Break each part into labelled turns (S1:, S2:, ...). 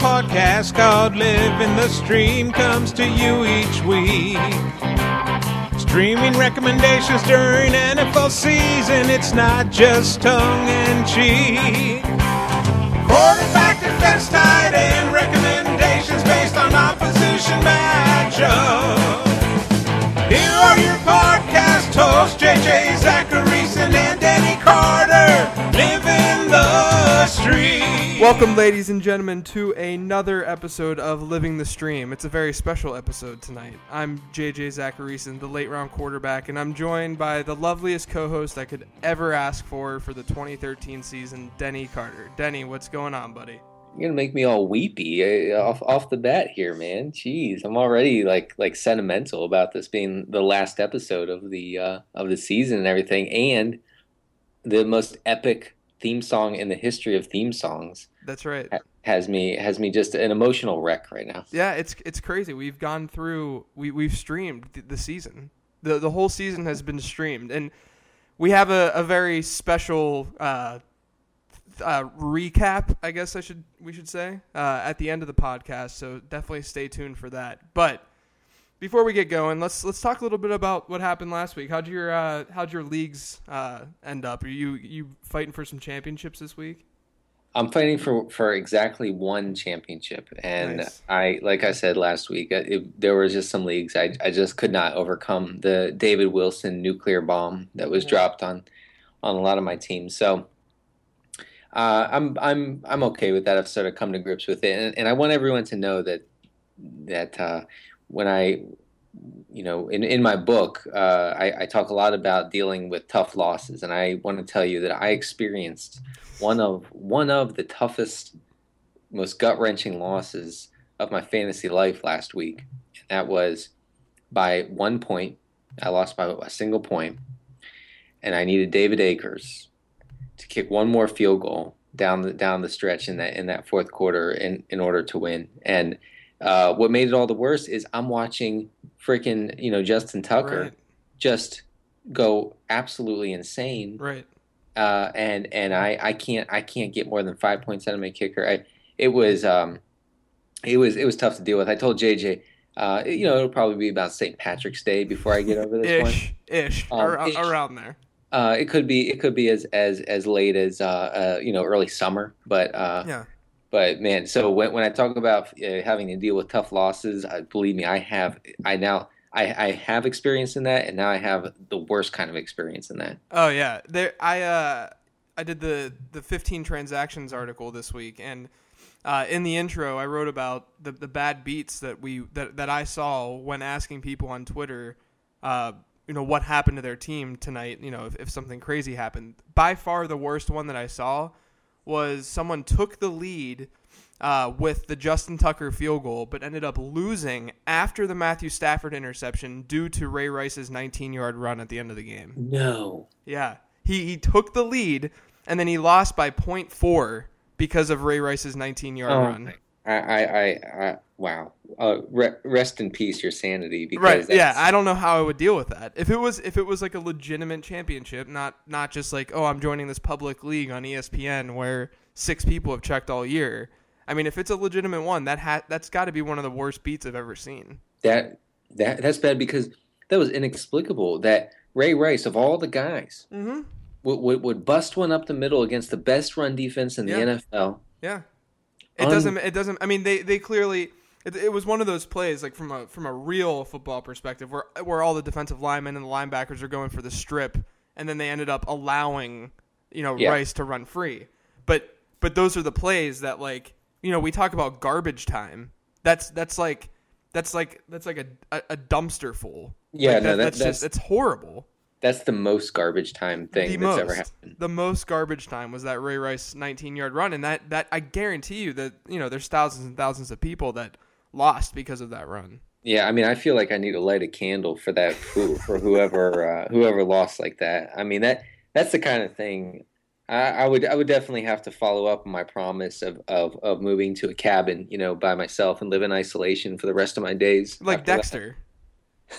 S1: podcast called Living the Stream comes to you each week. Streaming recommendations during NFL season, it's not just tongue in cheek. Quarterback, defense, tight end recommendations based on opposition matchup. Here are your podcast hosts, JJ Zachariason and Danny Carter, living the stream.
S2: Welcome, ladies and gentlemen, to another episode of Living the Stream. It's a very special episode tonight. I'm JJ Zachariason, the late round quarterback, and I'm joined by the loveliest co host I could ever ask for for the 2013 season, Denny Carter. Denny, what's going on, buddy?
S3: You're gonna make me all weepy uh, off off the bat here, man. Jeez, I'm already like like sentimental about this being the last episode of the uh, of the season and everything, and the most epic theme song in the history of theme songs
S2: That's right.
S3: has me has me just an emotional wreck right now.
S2: Yeah, it's it's crazy. We've gone through we we've streamed the, season. The the whole season has been streamed and we have a, a very special uh, uh, recap, I guess I should we should say, uh, at the end of the podcast. So definitely stay tuned for that. But before we get going, let's let's talk a little bit about what happened last week. How'd your uh, how'd your leagues uh, end up? Are you you fighting for some championships this week?
S3: I'm fighting for for exactly one championship, and
S2: Nice.
S3: I like I said last week, uh, it, there was just some leagues I I just could not overcome the David Wilson nuclear bomb that was
S2: Yeah.
S3: dropped on on a lot of my teams. So uh, I'm I'm I'm okay with that. I've sort of come to grips with it, and, and I want everyone to know that that uh, when I you know in in my book uh, I, I talk a lot about dealing with tough losses, and I want to tell you that I experienced one of one of the toughest, most gut wrenching losses of my fantasy life last week. And that was by one point. I lost by a single point, and I needed David Akers to kick one more field goal down the down the stretch in that in that fourth quarter in in order to win. And uh, what made it all the worse is I'm watching freaking you know Justin Tucker
S2: Right.
S3: just go absolutely insane
S2: Right.
S3: uh, and and I, I can't I can't get more than five points out of my kicker. I it was um it was it was tough to deal with. I told JJ, uh, you know, it'll probably be about St. Patrick's Day before I get over this one.
S2: Ish. Ish.
S3: Um,
S2: ar-
S3: ish.
S2: Around there.
S3: Uh, it could be it could be as as as late as uh, uh you know early summer, but uh,
S2: Yeah.
S3: But man, so when when I talk about uh, having to deal with tough losses, uh, believe me, I have I now. I, I have experience in that, and now I have the worst kind of experience in that.
S2: Oh yeah, there. I uh, I did the the 15 transactions article this week, and uh, in the intro, I wrote about the the bad beats that we that that I saw when asking people on Twitter, uh, you know, what happened to their team tonight. You know, if, if something crazy happened. By far, the worst one that I saw was someone took the lead. Uh, with the Justin Tucker field goal, but ended up losing after the Matthew Stafford interception due to Ray Rice's 19 yard run at the end of the game.
S3: No.
S2: Yeah. He he took the lead and then he lost by 0.4 because of Ray Rice's 19 yard
S3: Oh,
S2: run.
S3: I, I, I, I wow. Uh, re- rest in peace, your sanity. Because
S2: Right. Yeah, I don't know how I would deal with that. If it was if it was like a legitimate championship, not not just like, "Oh, I'm joining this public league on ESPN where six people have checked all year." I mean, if it's a legitimate one, that ha- that's got to be one of the worst beats I've ever seen.
S3: that that that's bad because that was inexplicable. That Ray Rice of all the guys
S2: Mhm.
S3: would, would would bust one up the middle against the best run defense in the NFL.
S2: Yeah. It
S3: Un-
S2: doesn't. It doesn't. I mean, they they clearly. It, it was one of those plays, like from a from a real football perspective, where where all the defensive linemen and the linebackers are going for the strip, and then they ended up allowing you know
S3: Yeah.
S2: Rice to run free. But but those are the plays that like you know we talk about garbage time. That's that's like that's like that's like a a, a dumpster full.
S3: Yeah,
S2: Like,
S3: no,
S2: that-
S3: that-
S2: that's just it's horrible.
S3: That's the most garbage time thing
S2: the
S3: that's
S2: most,
S3: ever happened.
S2: the most garbage time was that Ray Rice 19 yard run, and that that I guarantee you that you know there's thousands and thousands of people that lost because of that run.
S3: Yeah, I mean, I feel like I need to light a candle for that for, for whoever uh, whoever lost like that. I mean that that's the kind of thing. I, I would I would definitely have to follow up on my promise of, of, of moving to a cabin, you know, by myself and live in isolation for the rest of my days.
S2: Like. Dexter.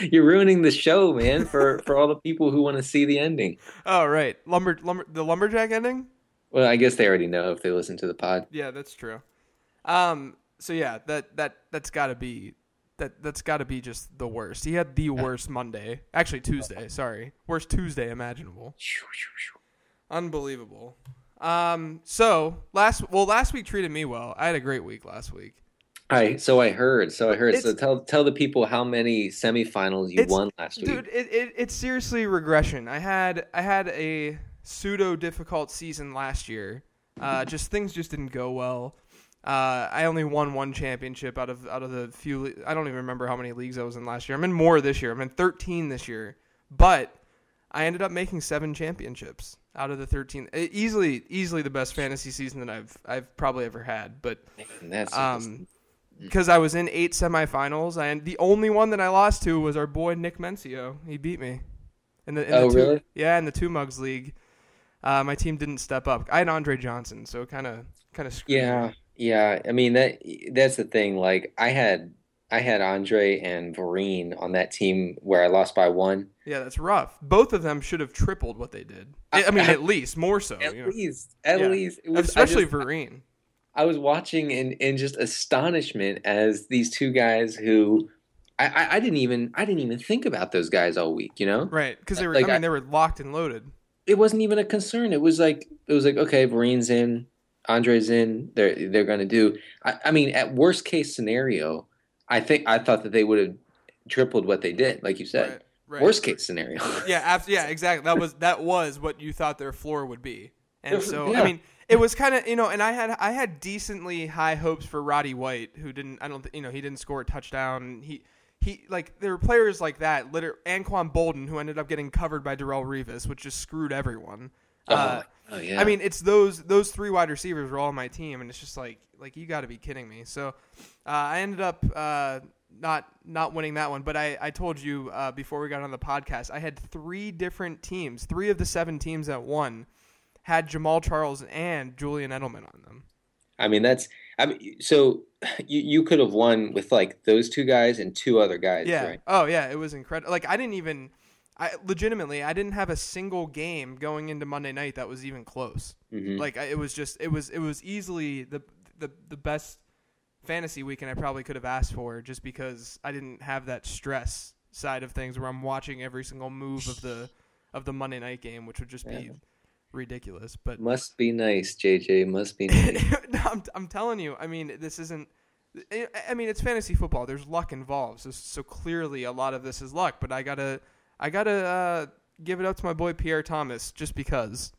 S3: You're ruining the show, man, for, for all the people who want to see the ending.
S2: Oh right, lumber lumber the lumberjack ending.
S3: Well, I guess they already know if they listen to the pod.
S2: Yeah, that's true. Um. So yeah, that that that's got to be that that's got to be just the worst. He had the worst Monday, actually Tuesday. Sorry, worst Tuesday imaginable. Unbelievable. Um. So last well, last week treated me well. I had a great week last week.
S3: I so I heard. So I heard.
S2: It's-
S3: so tell tell the people how many semifinals you won last week.
S2: Dude, it, it it's seriously regression. I had I had a pseudo difficult season last year. Uh, just things just didn't go well. Uh, I only won one championship out of out of the few. le- I don't even remember how many leagues I was in last year. I'm in more this year. I'm in 13 this year, but I ended up making seven championships out of the 13. E- Easily, easily the best fantasy season that I've I've probably ever had. But
S3: Man, that's
S2: um, because I was in eight semifinals, and the only one that I lost to was our boy Nick Mencio. He beat me. In the, in
S3: Oh,
S2: the two,
S3: really?
S2: Yeah, in the two mugs league. Uh, my team didn't step up. I had Andre Johnson, so kind of kind of screwed.
S3: yeah, yeah. I mean that that's the thing. Like I had I had Andre and Vereen on that team where I lost by one.
S2: yeah, that's rough. Both of them should have tripled what they did. I, I mean, at least more so.
S3: At
S2: you know.
S3: least, at
S2: Yeah.
S3: least, it was,
S2: especially
S3: just-
S2: Vereen.
S3: I was watching in, in just astonishment as these two guys who I, I, I didn't even I didn't even think about those guys all week, you know?
S2: Right, because they were.
S3: Like,
S2: I mean,
S3: I-
S2: they were locked and loaded.
S3: It wasn't even a concern. It was like it was like, okay, Vereen's in, Andre's in, they're they're gonna do I, I mean, at worst case scenario, I think I thought that they would have tripled what they did, like you said.
S2: Right, right.
S3: Worst case scenario.
S2: Yeah, abs- yeah, exactly. That was that was what you thought their floor would be, and so
S3: yeah.
S2: I mean, it was kind of you know, and I had I had decently high hopes for Roddy White, who didn't I don't you know he didn't score a touchdown. He he like there were players like that, liter Anquan Boldin, who ended up getting covered by Darrelle Revis, which just screwed everyone. Uh,
S3: oh, yeah.
S2: I mean, it's those those three wide receivers were all on my team, and it's just like like you got to be kidding me. So uh, I ended up uh, not not winning that one, but I I told you uh, before we got on the podcast, I had three different teams, three of the seven teams that won had Jamaal Charles and Julian Edelman on them.
S3: I mean that's I mean so you you could have won with like those two guys and two other guys,
S2: Yeah.
S3: right?
S2: Oh yeah, it was incredible. Like I didn't even. I legitimately, I didn't have a single game going into Monday night that was even close.
S3: Mhm.
S2: Like I, it was just it was it was easily the the the best fantasy weekend I probably could have asked for just because I didn't have that stress side of things where I'm watching every single move of the of the Monday night game, which would just be
S3: Yeah.
S2: Ridiculous. But
S3: Must be nice, JJ. Must be nice.
S2: I'm, I'm telling you, I mean, this isn't. I mean, it's fantasy football. There's luck involved, so so clearly a lot of this is luck. But I gotta, I gotta uh, give it up to my boy Pierre Thomas just because.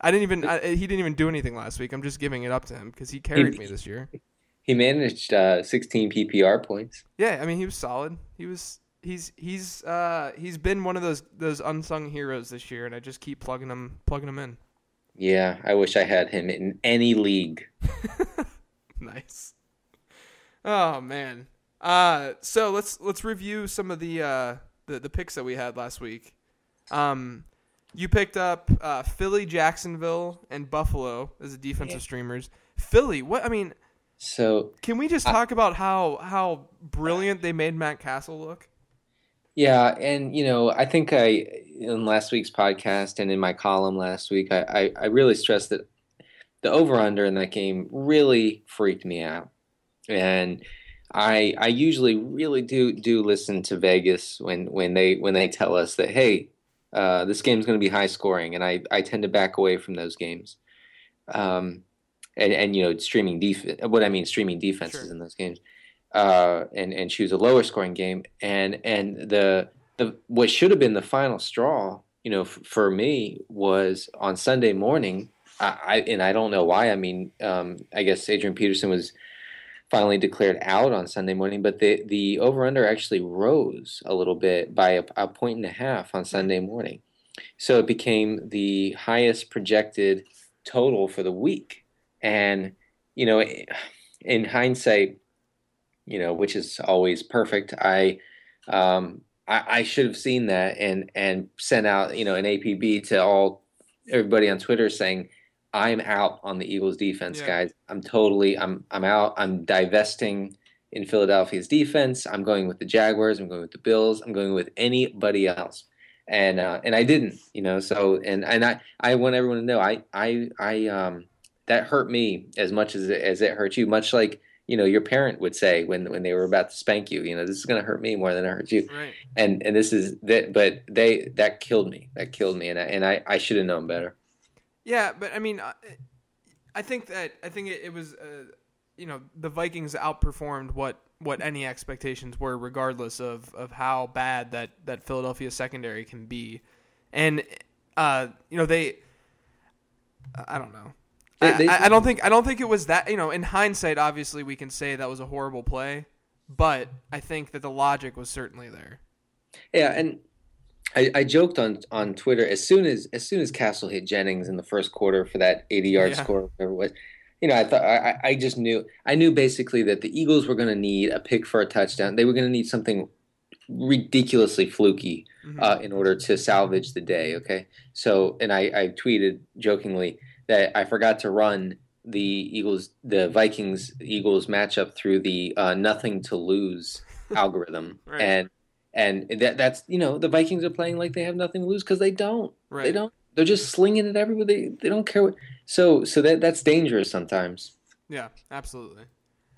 S2: I didn't even. I, he didn't even do anything last week. I'm just giving it up to him because he carried me this year.
S3: he managed uh, 16 PPR points.
S2: Yeah, I mean, he was solid. He was. He's he's uh he's been one of those those unsung heroes this year, and I just keep plugging him plugging him in.
S3: Yeah, I wish I had him in any league.
S2: nice. Oh man. Uh so let's let's review some of the uh the, the picks that we had last week. Um you picked up uh Philly, Jacksonville, and Buffalo as the defensive
S3: Yeah.
S2: streamers. Philly, what I mean,
S3: So
S2: can we just
S3: I-
S2: talk about how how brilliant they made Matt Cassel look?
S3: Yeah, and you know, I think I in last week's podcast and in my column last week, I I, I really stressed that the over under in that game really freaked me out, and I I usually really do do listen to Vegas when when they when they tell us that hey. Uh, this game's going to be high scoring, and I, I tend to back away from those games. Um, and, and you know, streaming defense. What I mean, streaming defenses
S2: Sure.
S3: in those games, uh, and and choose a lower scoring game. And and the the what should have been the final straw, you know, f- for me was on Sunday morning. I, I and I don't know why. I mean, um, I guess Adrian Peterson was finally declared out on Sunday morning, but the the over under actually rose a little bit by a, a point and a half on Sunday morning. So it became the highest projected total for the week. And you know, in hindsight, you know, which is always perfect, I um, I, I should have seen that and and sent out you know an APB to all everybody on Twitter saying I'm out on the Eagles defense,
S2: Yeah.
S3: guys. I'm totally I'm I'm out. I'm divesting in Philadelphia's defense. I'm going with the Jaguars. I'm going with the Bills. I'm going with anybody else. And uh, and I didn't, you know. So and and I I want everyone to know I I I um that hurt me as much as it, as it hurt you. Much like you know your parent would say when when they were about to spank you. You know, this is going to hurt me more than it hurts you.
S2: Right.
S3: And and this is that. But they that killed me. That killed me. And I, and I I should have known better.
S2: Yeah, but I mean, I, I think that I think it, it was, uh, you know, the Vikings outperformed what what any expectations were, regardless of of how bad that that Philadelphia secondary can be, and uh, you know they. I don't know.
S3: They- they-
S2: I, I don't think I don't think it was that. You know, in hindsight, obviously we can say that was a horrible play, but I think that the logic was certainly there.
S3: Yeah, and I, I joked on on Twitter as soon as as soon as Cassel hit Jennings in the first quarter for that 80 yard
S2: Yeah.
S3: score, whatever it was. You know, I thought I, I- just knew I knew basically that the Eagles were going to need a pick for a touchdown. They were going to need something ridiculously fluky
S2: Mhm.
S3: uh, in order to salvage the day. Okay, so and I, I tweeted jokingly that I forgot to run the Eagles, the Vikings Eagles matchup through the uh, nothing to lose algorithm,
S2: Right.
S3: and and that that's you know the Vikings are playing like they have nothing to lose because they don't.
S2: right.
S3: They don't. They're just slinging it everywhere. They they don't care what. So so that that's dangerous sometimes.
S2: Yeah, absolutely.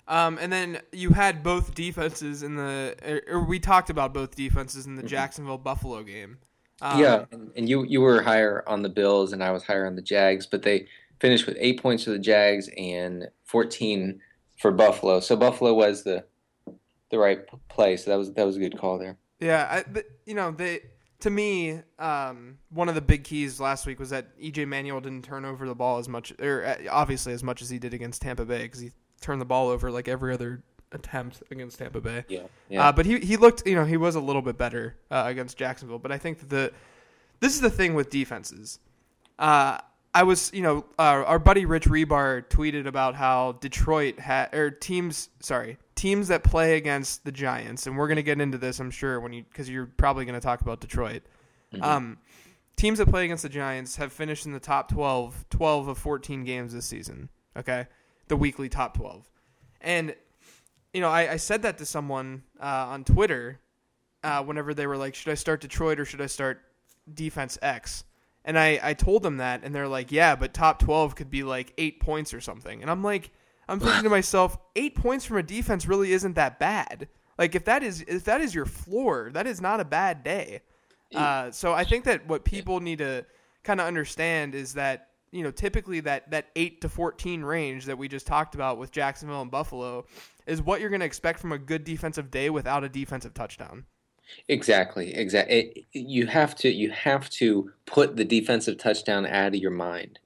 S2: Um, and then you had both defenses in the, or, or we talked about both defenses in the
S3: Mhm.
S2: Jacksonville Buffalo game. Um,
S3: yeah, and, and you you were higher on the Bills and I was higher on the Jags, but they finished with eight points for the Jags and fourteen for Buffalo. So Buffalo was the the right play. So that was that was a good call there.
S2: yeah. I, but, you know, they to me, um, one of the big keys last week was that EJ Manuel didn't turn over the ball as much, or uh, obviously as much as he did against Tampa Bay, because he turned the ball over like every other attempt against Tampa Bay.
S3: Yeah, yeah.
S2: Uh, but he he looked, you know, he was a little bit better uh, against Jacksonville. But I think that the this is the thing with defenses. Uh, I was, you know, uh, our buddy Rich Hribar tweeted about how Detroit had or teams, sorry, teams that play against the Giants, and we're gonna get into this, I'm sure, when you because you're probably gonna talk about Detroit.
S3: Mhm.
S2: Um, teams that play against the Giants have finished in the top 12, 12 of 14 games this season. Okay, the weekly top 12, and you know, I, I said that to someone uh, on Twitter uh, whenever they were like, "Should I start Detroit or should I start defense X?" And I, I told them that, and they're like, "Yeah, but top twelve could be like eight points or something." And I'm like, I'm thinking to myself, eight points from a defense really isn't that bad. Like if that is if that is your floor, that is not a bad day. Uh, so I think that what people need to kind of understand is that you know typically that that eight to fourteen range that we just talked about with Jacksonville and Buffalo is what you're going to expect from a good defensive day without a defensive touchdown.
S3: Exactly, exactly. You have to you have to put the defensive touchdown out of your mind.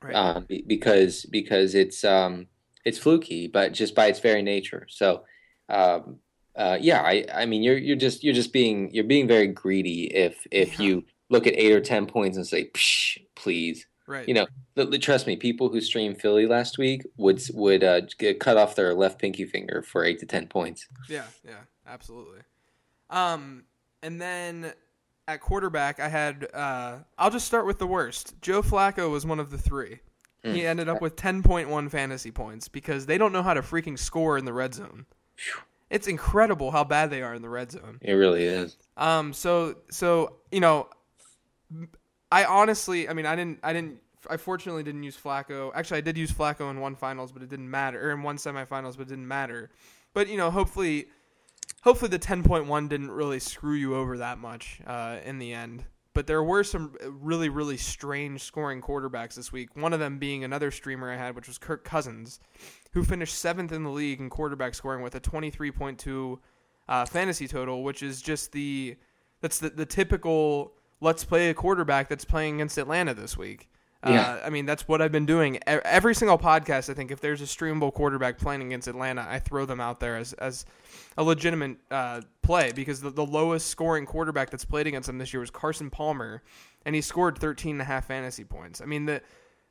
S2: Right.
S3: um, because because it's um, it's fluky, but just by its very nature. So, um, uh, yeah, I I mean you're you're just you're just being you're being very greedy if if
S2: Yeah.
S3: you look at eight or ten points and say, Psh, please,
S2: right.
S3: you know. Trust me, people who streamed Philly last week would would uh, get cut off their left pinky finger for eight to ten points.
S2: Yeah, yeah, absolutely. Um, and then at quarterback, I had. Uh, I'll just start with the worst. Joe Flacco was one of the three. He
S3: Mm.
S2: ended up with 10.1 fantasy points because they don't know how to freaking score in the red zone. It's incredible how bad they are in the red zone.
S3: It really is.
S2: Um, so so you know, I honestly, I mean, I didn't, I didn't, I fortunately didn't use Flacco. Actually, I did use Flacco in one finals, but it didn't matter, or in one semifinals, but it didn't matter. But you know, hopefully, hopefully the ten point one didn't really screw you over that much uh, in the end. But there were some really, really strange scoring quarterbacks this week. One of them being another streamer I had, which was Kirk Cousins, who finished seventh in the league in quarterback scoring with a twenty three point two uh, fantasy total, which is just the that's the, the typical let's play a quarterback that's playing against Atlanta this week.
S3: Yeah.
S2: Uh, I mean, that's what I've been doing. Every single podcast, I think, if there's a streamable quarterback playing against Atlanta, I throw them out there as, as a legitimate uh, play because the, the lowest scoring quarterback that's played against them this year was Carson Palmer, and he scored 13 and a half fantasy points. I mean, the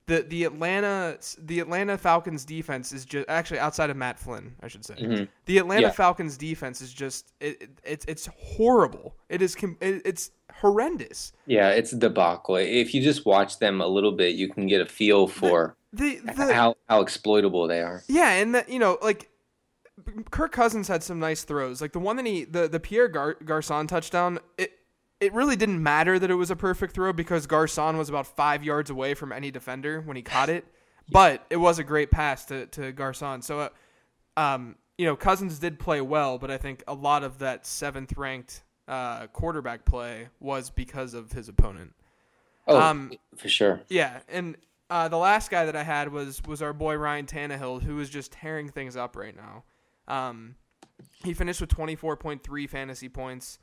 S2: the the Atlanta the Atlanta Falcons defense is just actually outside of Matt Flynn, I should say.
S3: Mhm.
S2: The Atlanta
S3: Yeah.
S2: Falcons defense is just it, it, it's it's horrible. It is com- it, it's horrendous.
S3: Yeah, it's a debacle. If you just watch them a little bit, you can get a feel for
S2: The the
S3: how how exploitable they are.
S2: yeah, and the, you know like Kirk Cousins had some nice throws. Like the one that he the the Pierre Gar- Garcon touchdown. It it really didn't matter that it was a perfect throw because Garcon was about five yards away from any defender when he caught it. but it was a great pass to to Garcon. So, uh, um, you know, Cousins did play well, but I think a lot of that seventh ranked uh, quarterback play was because of his opponent.
S3: Oh,
S2: Um,
S3: for sure.
S2: Yeah, and uh, the last guy that I had was was our boy Ryan Tannehill, who is just tearing things up right now. Um, he finished with 24.3 fantasy points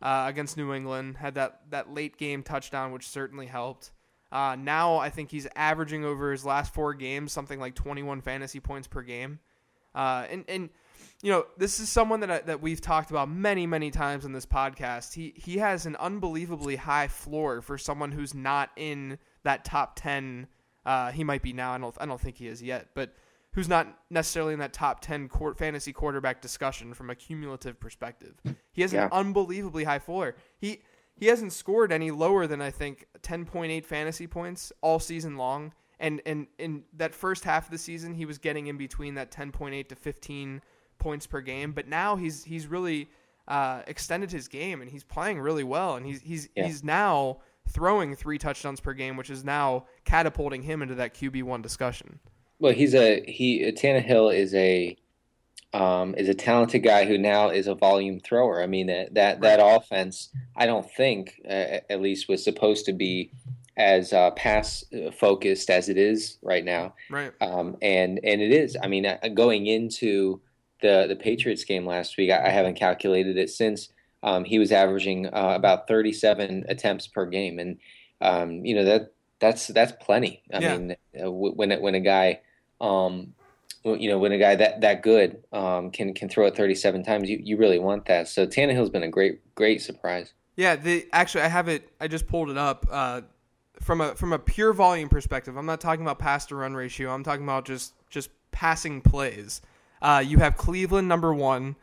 S2: uh, against New England. Had that that late game touchdown, which certainly helped. Uh, now I think he's averaging over his last four games something like 21 fantasy points per game. Uh, and and you know this is someone that I, that we've talked about many many times on this podcast. He he has an unbelievably high floor for someone who's not in that top 10. Uh, he might be now. I don't I don't think he is yet, but who's not necessarily in that top 10 court fantasy quarterback discussion from a cumulative perspective. He has
S3: Yeah.
S2: an unbelievably high floor. He he hasn't scored any lower than I think 10.8 fantasy points all season long. And and in that first half of the season, he was getting in between that 10.8 to 15 points per game. But now he's he's really uh, extended his game and he's playing really well. And he's he's
S3: Yeah.
S2: he's now throwing three touchdowns per game, which is now catapulting him into that QB one discussion.
S3: Well, he's a he. Tannehill is a um, is a talented guy who now is a volume thrower. I mean that that, that offense, I don't think uh, at least was supposed to be as uh, pass focused as it is right now.
S2: Right.
S3: Um, and and it is. I mean, uh, going into the the Patriots game last week, I, I haven't calculated it since. Um, he was averaging uh, about 37 attempts per game, and um, you know that that's that's plenty. I
S2: Yeah.
S3: mean, uh, when it, when a guy, um, you know, when a guy that that good um, can can throw it 37 times, you, you really want that. So Tannehill's been a great great surprise.
S2: Yeah, the actually I have it. I just pulled it up. Uh, from a from a pure volume perspective, I'm not talking about pass to run ratio. I'm talking about just just passing plays. Uh, you have Cleveland number one,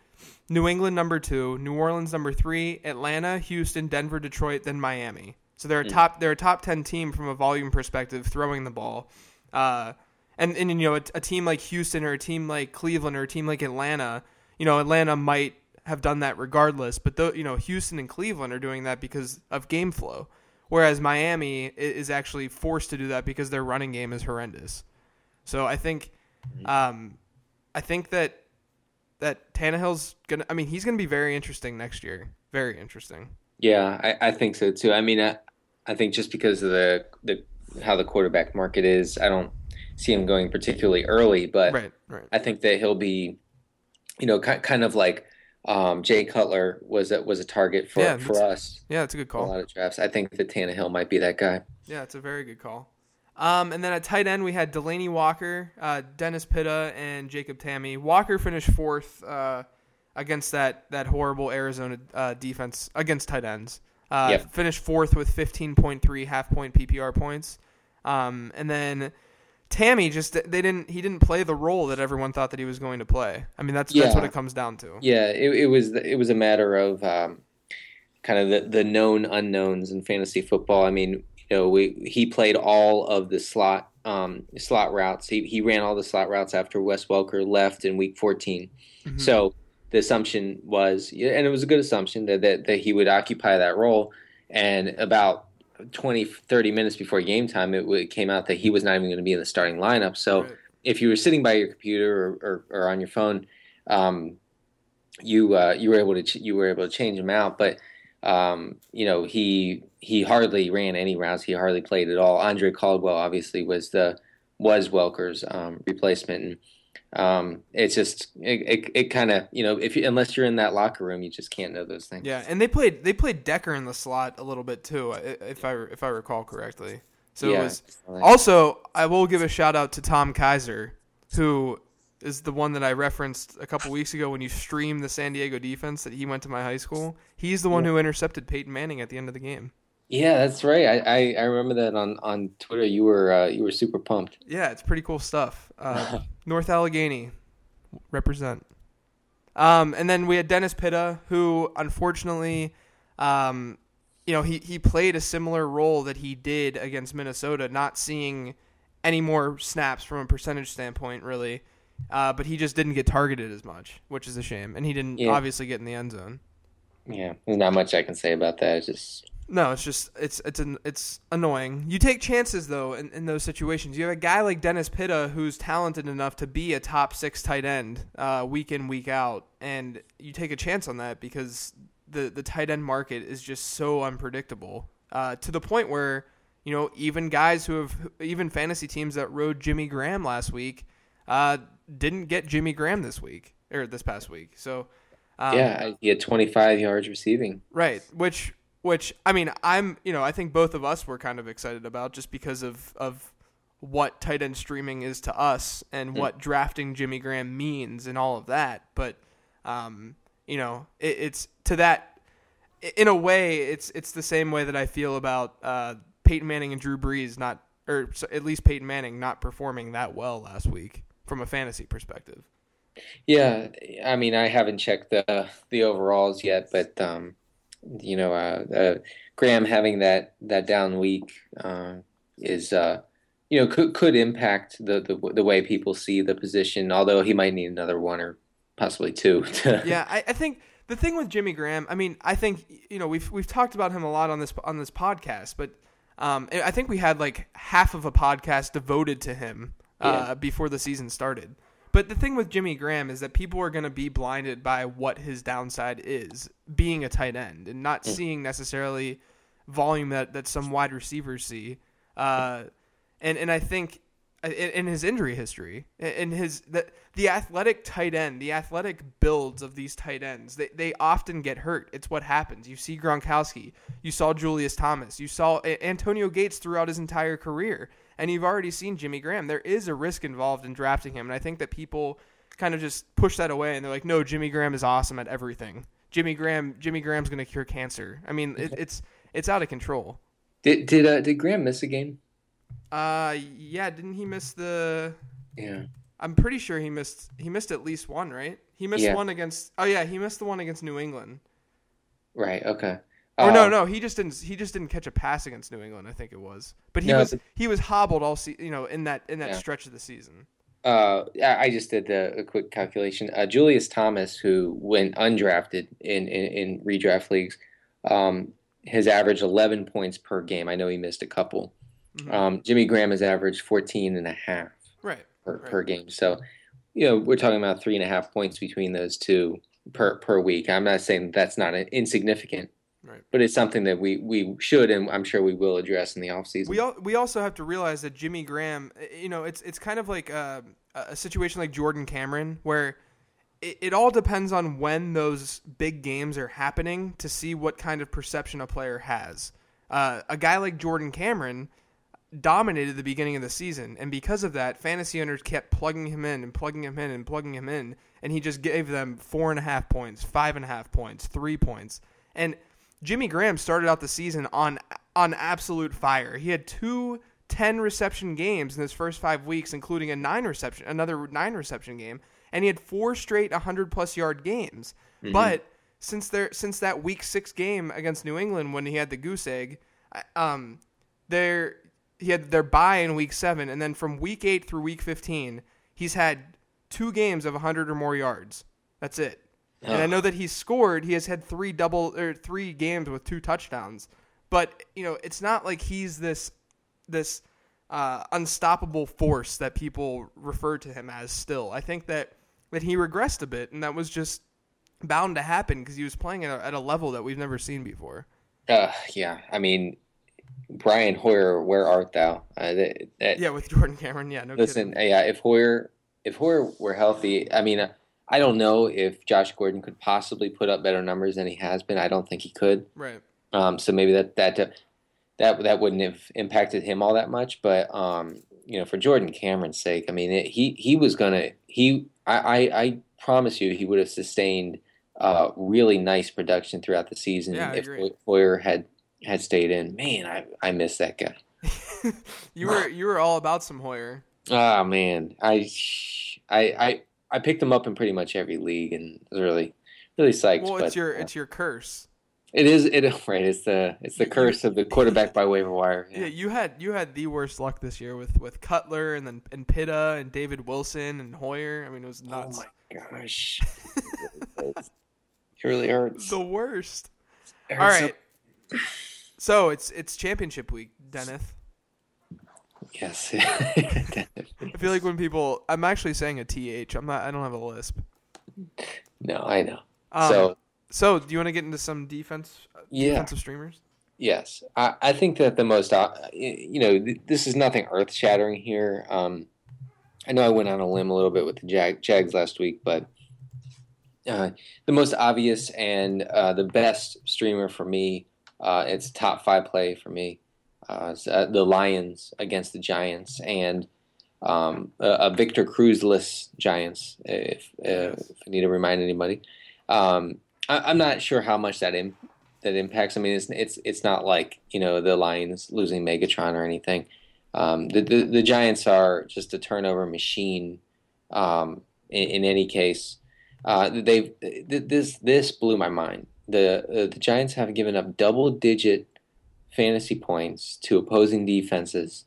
S2: New England number two, New Orleans number three, Atlanta, Houston, Denver, Detroit, then Miami. So they're a top they're a top ten team from a volume perspective throwing the ball. Uh, and and you know a, a team like Houston or a team like Cleveland or a team like Atlanta, you know Atlanta might have done that regardless, but though you know Houston and Cleveland are doing that because of game flow, whereas Miami is actually forced to do that because their running game is horrendous. So I think, um, I think that that Tannehill's gonna. I mean, he's gonna be very interesting next year. Very interesting.
S3: Yeah, I, I think so too. I mean, I, I think just because of the the how the quarterback market is, I don't see him going particularly early, but
S2: Right. Right.
S3: I think that he'll be, you know, ki- kind of like um, Jay Cutler was a, was a target for
S2: Yeah,
S3: for us
S2: Yeah, it's a good call.
S3: a lot of drafts. I think that Tannehill might be that guy.
S2: Yeah, it's a very good call. Um, and then at tight end, we had Delanie Walker, uh, Dennis Pitta, and Jacob Tamme. Walker finished fourth uh, against that, that horrible Arizona uh, defense against tight ends. Uh,
S3: Yep.
S2: Finished fourth with 15.3 half point PPR points. Um, and then Tamme just they didn't he didn't play the role that everyone thought that he was going to play. I mean that's that's what it comes down to.
S3: Yeah, it, it was it was a matter of um, kind of the, the known unknowns in fantasy football. I mean, you know, we he played all of the slot um, slot routes. He he ran all the slot routes after Wes Welker left in Week 14.
S2: Mhm.
S3: So the assumption was, and it was a good assumption that, that that he would occupy that role. And about 20, 30 minutes before game time, it, it came out that he was not even going to be in the starting lineup. So
S2: Right.
S3: if you were sitting by your computer or, or, or on your phone, um, you uh, you were able to ch- you were able to change him out. But um, you know he he hardly ran any routes. He hardly played at all. Andre Caldwell obviously was the was Welker's um, replacement. And, um, it's just it, it, it kind of you know if you, unless you're in that locker room, you just can't know those things.
S2: Yeah, and they played they played Decker in the slot a little bit too, if I if I recall correctly. So it
S3: Yeah.
S2: was Also, I will give a shout out to Tom Keiser, who is the one that I referenced a couple weeks ago when you streamed the San Diego defense that he went to my high school. He's the one who intercepted Peyton Manning at the end of the game.
S3: Yeah, that's right. I, I, I remember that on, on Twitter. You were uh, you were super pumped.
S2: Yeah, it's pretty cool stuff. Uh, North Allegheny represent. Um, and then we had Dennis Pitta, who unfortunately, um, you know, he, he played a similar role that he did against Minnesota, not seeing any more snaps from a percentage standpoint, really. Uh, but he just didn't get targeted as much, which is a shame. And he didn't
S3: Yeah.
S2: obviously get in the end zone.
S3: Yeah, there's not much I can say about that. It's just
S2: No, it's just it's it's an, it's annoying. You take chances though in, in those situations. You have a guy like Dennis Pitta who's talented enough to be a top six tight end uh, week in week out, and you take a chance on that because the the tight end market is just so unpredictable uh, to the point where you know even guys who have even fantasy teams that rode Jimmy Graham last week uh, didn't get Jimmy Graham this week or this past week. So
S3: um, yeah, he had 25 yards receiving.
S2: Right, which which I mean, I'm you know I think both of us were kind of excited about just because of of what tight end streaming is to us and mm. what drafting Jimmy Graham means and all of that. But um, you know, it, it's to that in a way, it's it's the same way that I feel about uh, Peyton Manning and Drew Brees not, or at least Peyton Manning not performing that well last week from a fantasy perspective.
S3: Yeah, I mean, I haven't checked the the overalls yet, but um, you know, uh, uh, Graham having that that down week uh, is uh, you know could could impact the, the the way people see the position. Although he might need another one or possibly two.
S2: yeah, I, I think the thing with Jimmy Graham, I mean, I think you know we've we've talked about him a lot on this on this podcast, but um, I think we had like half of a podcast devoted to him uh, yeah. before the season started. But the thing with Jimmy Graham is that people are going to be blinded by what his downside is, being a tight end, and not mm. seeing necessarily volume that, that some wide receivers see. Uh, and and I think in, in, his injury history, in his the, the athletic tight end, the athletic builds of these tight ends, they, they often get hurt. It's what happens. You see Gronkowski, you saw Julius Thomas, you saw Antonio Gates throughout his entire career and you've already seen Jimmy Graham. There is a risk involved in drafting him, and I think that people kind of just push that away and they're like, "No, Jimmy Graham is awesome at everything. Jimmy Graham, Jimmy Graham's going to cure cancer." I mean, it, it's it's out of control.
S3: Did did uh, did Graham miss a game?
S2: Uh, yeah. Didn't he miss the?
S3: Yeah.
S2: I'm pretty sure he missed. He missed at least one, right? He missed yeah. one against. Oh yeah, he missed the one against New England.
S3: Right. Okay.
S2: Or no, um, no, he just didn't. He just didn't catch a pass against New England. I think it was, but he no, was he was hobbled all se- you know in that in that yeah. stretch of the season.
S3: Uh, I just did the, a quick calculation. Uh, Julius Thomas, who went undrafted in in, in redraft leagues, um, has averaged 11 points per game. I know he missed a couple. Mm-hmm. Um, Jimmy Graham has averaged 14 and a half
S2: right.
S3: Per,
S2: right.
S3: per game. So, you know, we're talking about three and a half points between those two per per week. I'm not saying that's not insignificant,
S2: Right.
S3: But it's something that we, we should and I'm sure we will address in the offseason.
S2: We al- we also have to realize that Jimmy Graham, eh, eh, you know, it's it's kind of like uh, a, a situation like Jordan Cameron where it, it all depends on when those big games are happening to see what kind of perception a player has. Uh, a guy like Jordan Cameron dominated the beginning of the season, and because of that, fantasy owners kept plugging him in and plugging him in and plugging him in, and he just gave them four and a half points, five and a half points, three points, and Jimmy Graham started out the season on on absolute fire. He had two 10 reception games in his first 5 weeks including a 9 reception another 9 reception game and he had four straight 100 plus yard games. Mm-hmm. But since there since that week 6 game against New England when he had the goose egg um there he had their bye in week 7 and then from week 8 through week 15 he's had two games of 100 or more yards. That's it. And I know that he's scored. He has had three double or three games with two touchdowns. But you know, it's not like he's this this uh, unstoppable force that people refer to him as. Still, I think that that he regressed a bit, and that was just bound to happen because he was playing at a, at a level that we've never seen before.
S3: Uh, yeah, I mean, Brian Hoyer, where art thou? Uh, that, that,
S2: yeah, with Jordan Cameron. Yeah, no.
S3: Listen,
S2: kidding.
S3: yeah, if Hoyer, if Hoyer were healthy, I mean. Uh, I don't know if Josh Gordon could possibly put up better numbers than he has been. I don't think he could.
S2: Right.
S3: Um, so maybe that that that that wouldn't have impacted him all that much. But um, you know, for Jordan Cameron's sake, I mean, it, he he was gonna he I, I, I promise you he would have sustained uh, really nice production throughout the season
S2: yeah,
S3: if Hoyer had had stayed in. Man, I I miss that guy.
S2: you were you were all about some Hoyer.
S3: Ah oh, man, I I I I picked him up in pretty much every league and was really really psyched.
S2: Well, it's
S3: but,
S2: your
S3: uh,
S2: it's your curse.
S3: It is it right. It's the it's the curse of the quarterback by waiver wire.
S2: Yeah. yeah. you had you had the worst luck this year with with Cutler and then and Pitta and David Wilson and Hoyer. I mean, it was oh nuts.
S3: Oh my gosh, it really hurts.
S2: The worst. Hurts All right.
S3: So-
S2: So it's it's championship week, Dennis.
S3: Yes.
S2: I feel like when people, I'm actually saying a th. I'm not. I don't have a lisp.
S3: no, I know.
S2: Um,
S3: so
S2: so do you want to get into some defense
S3: yeah,
S2: defensive streamers?
S3: yes. I, I think that the most, uh, you know, th- this is nothing earth shattering here. Um, I know I went on a limb a little bit with the Jag- Jags last week, but uh, the most obvious and uh, the best streamer for me, uh, it's top five play for me. Uh, uh, the Lions against the Giants and um, a, a Victor Cruz-less Giants, if, if I need to remind anybody. Um, I, I'm not sure how much that Im- that impacts. I mean, it's it's it's not like you know the Lions losing Megatron or anything. Um, the, the the Giants are just a turnover machine. Um, in, in any case, uh, they've th- this this blew my mind. The uh, the Giants have given up double digit fantasy points to opposing defenses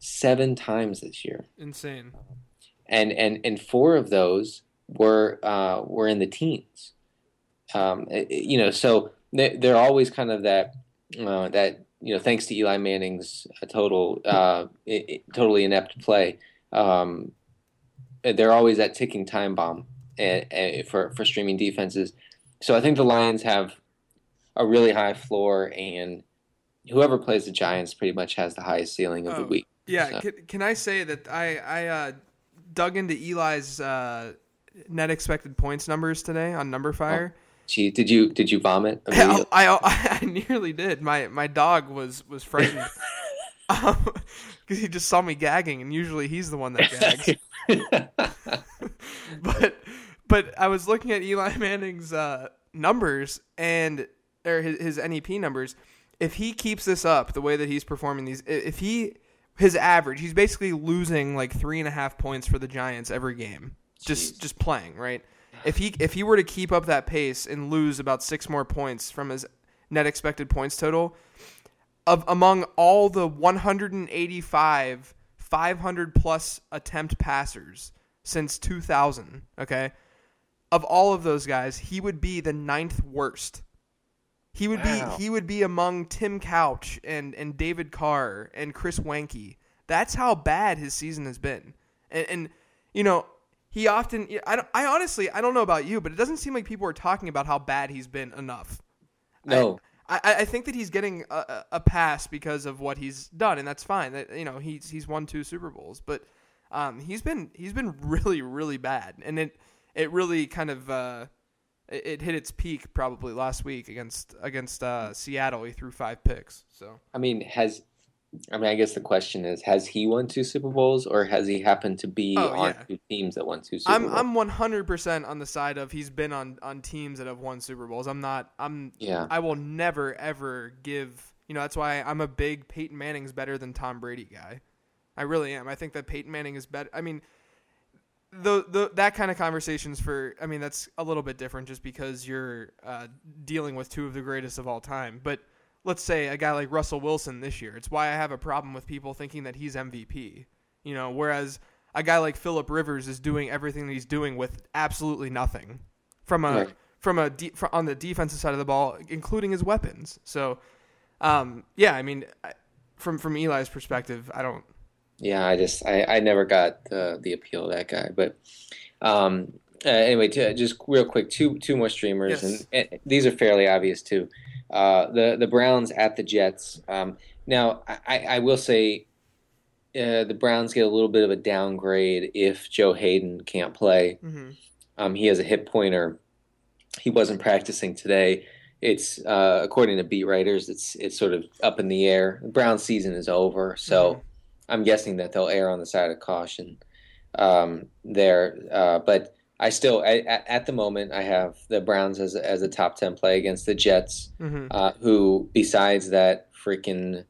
S3: seven times this year,
S2: Insane.
S3: and and and four of those were uh, were in the teens. Um, it- it- you know, so they, they're always kind of that uh, that you know, thanks to Eli Manning's uh, total uh, i i- totally inept play. Um, they're always that ticking time bomb eh, eh, for for streaming defenses. So I think the Lions have a really high floor, and whoever plays the Giants pretty much has the highest ceiling of the
S2: Oh.
S3: week.
S2: Yeah,
S3: So-
S2: can, can I say that I I uh, dug into Eli's uh, net expected points numbers today on numberFire.
S3: Gee, did you did you vomit?
S2: I. I, I nearly did. My my dog was was frightened because he just saw me gagging, and usually he's the one that gags. but but I was looking at Eli Manning's uh, numbers and or his, his NEP numbers. If he keeps this up the way that he's performing these, if he his average, he's basically losing like three and a half points for the Giants every game, just
S3: Jeez.
S2: just playing right. If he if he were to keep up that pace and lose about six more points from his net expected points total, of among all the 185 500 plus attempt passers since 2000, okay? Of all of those guys, he would be the ninth worst. He would
S3: Wow.
S2: be he would be among Tim Couch and and David Carr and Chris Weinke. That's how bad his season has been. And, and you know, he often I I honestly I don't know about you, but it doesn't seem like people are talking about how bad he's been enough.
S3: no,
S2: I, I I think that he's getting a, a a pass because of what he's done, and that's fine. That you know he's he's won two Super Bowls, but um, he's been he's been really really bad, and it it really kind of uh, it, it hit its peak probably last week against against uh, Seattle. He threw five picks, so
S3: I mean, has I mean, I guess the question is, has he won two Super Bowls, or has he happened to be
S2: Oh,
S3: on
S2: yeah.
S3: two teams that won two Super
S2: I'm
S3: Bowls?
S2: I'm 100 percent on the side of he's been on on teams that have won Super Bowls. I'm not I'm
S3: yeah,
S2: I will never ever give. You know, that's why I'm a big Peyton Manning's better than Tom Brady guy. I really am. I think that Peyton Manning is better. I mean, the the that kind of conversations for. I mean, that's a little bit different just because you're uh, dealing with two of the greatest of all time. But let's say a guy like Russell Wilson this year. It's why I have a problem with people thinking that he's MVP. You know, whereas a guy like Philip Rivers is doing everything that he's doing with absolutely nothing from a
S3: Right.
S2: from a de- fr- on the defensive side of the ball, including his weapons. So, um, yeah, I mean, from from Eli's perspective, I don't.
S3: Yeah. I just I, I never got the the appeal of that guy, but um, uh, anyway, to, just real quick, two two more streamers,
S2: Yes.
S3: and, and these are fairly obvious too. Uh, the the Browns at the Jets. Um, now, I, I will say. Uh, the Browns get a little bit of a downgrade if Joe Haden can't play.
S2: mhm.
S3: Um, he has a hip pointer. He wasn't practicing today. It's uh, according to beat writers, it's it's sort of up in the air. The Brown season is over, so
S2: Mhm.
S3: I'm guessing that they'll err on the side of caution um, there. Uh, but I still, I, at, at the moment, I have the Browns as a, as a top ten play against the Jets,
S2: Mhm.
S3: uh, who besides that freaking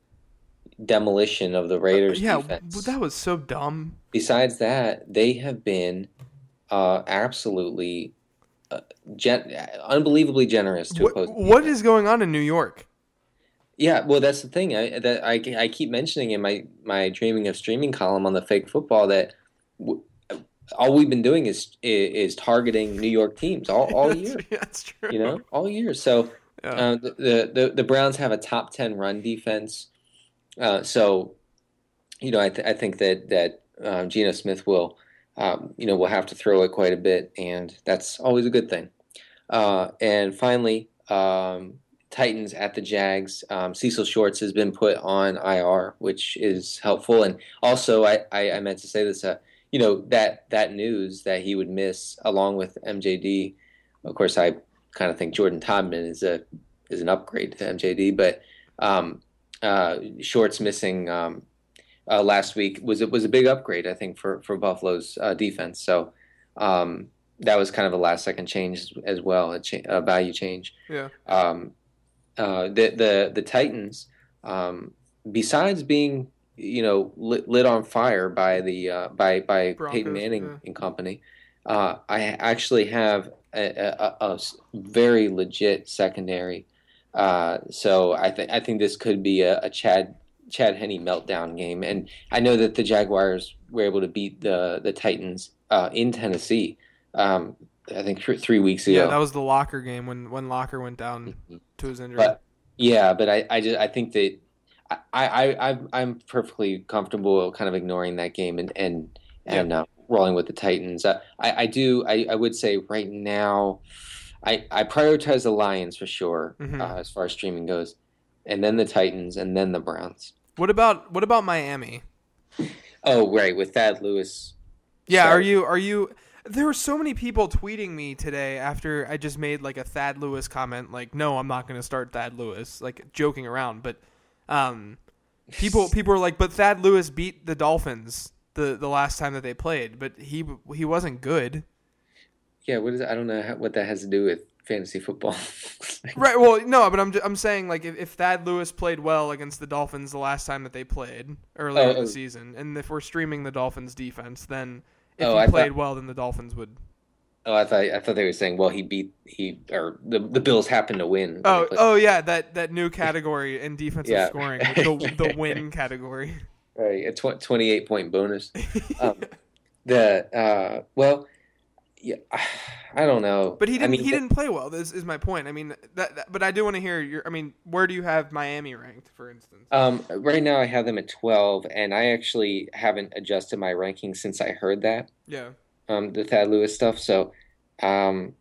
S3: demolition of the Raiders
S2: yeah,
S3: defense,
S2: that was so dumb.
S3: besides that, they have been uh, absolutely uh, gen- unbelievably generous to
S2: What,
S3: opposing.
S2: what is going on in New York?
S3: Yeah, well, that's the thing. I that I, I keep mentioning in my my dreaming of streaming column on the fake football that w- all we've been doing is is, is targeting New York teams all all year.
S2: That's true.
S3: You know, all year. So
S2: Yeah.
S3: Uh, the, the the Browns have a top ten run defense, uh, so you know I, th- I think that that um, Geno Smith will um, you know will have to throw it quite a bit, and that's always a good thing. Uh, and finally, um, Titans at the Jags. Um, Cecil Shorts has been put on IR, which is helpful, and also I, I, I meant to say this. Uh, you know that that news that he would miss along with MJD. Of course, I kind of think Jordan Todman is a is an upgrade to MJD, but um, uh, Shorts missing um, uh, last week was it was a big upgrade, I think, for for Buffalo's uh, defense. So um, that was kind of a last second change as well, a, cha- a value change.
S2: Yeah.
S3: Um, uh, the the the Titans, um, besides being you know lit, lit on fire by the uh, by by
S2: Broncos,
S3: Peyton Manning
S2: yeah.
S3: and company, uh, I actually have a very legit secondary. Uh, so I think I think this could be a, a Chad Chad Henne meltdown game, and I know that the Jaguars were able to beat the the Titans uh, in Tennessee. Um, I think th- three weeks ago.
S2: Yeah, that was the Locker game when when Locker went down to his injury.
S3: But yeah, but I, I just I think that I, I I I'm perfectly comfortable kind of ignoring that game and and and uh, rolling with the Titans. Uh, I I do I, I would say right now, I I prioritize the Lions for sure
S2: Mhm.
S3: uh, as far as streaming goes, and then the Titans and then the Browns.
S2: what about what about Miami?
S3: Oh right, with Thad Lewis.
S2: Yeah, are you are you? There were so many people tweeting me today after I just made like a Thad Lewis comment, like, "No, I'm not going to start Thad Lewis," like joking around. But um, people people were like, "But Thad Lewis beat the Dolphins the the last time that they played, but he he wasn't good."
S3: Yeah, what is I don't know how, what that has to do with fantasy football.
S2: Right. Well, no, but I'm I'm saying like if, if Thad Lewis played well against the Dolphins the last time that they played earlier
S3: Oh,
S2: in
S3: oh.
S2: the season, and if we're streaming the Dolphins defense, then if
S3: Oh,
S2: he
S3: I thought-
S2: played well, then the Dolphins would.
S3: oh, I thought I thought they were saying, well, he beat he or the the Bills happened to win.
S2: Oh, oh yeah, that that new category in defensive
S3: Yeah.
S2: scoring, the the win category.
S3: Right, a tw- 28 point bonus. Um, the uh, well, yeah, I don't know.
S2: But he didn't.
S3: mean,
S2: he didn't play well. This is my point. I mean, that, that- But I do want to hear your. I mean, where do you have Miami ranked, for instance?
S3: Um, right now, I have them at 12, and I actually haven't adjusted my ranking since I heard that
S2: yeah.
S3: um, the Thad Lewis stuff. So, um,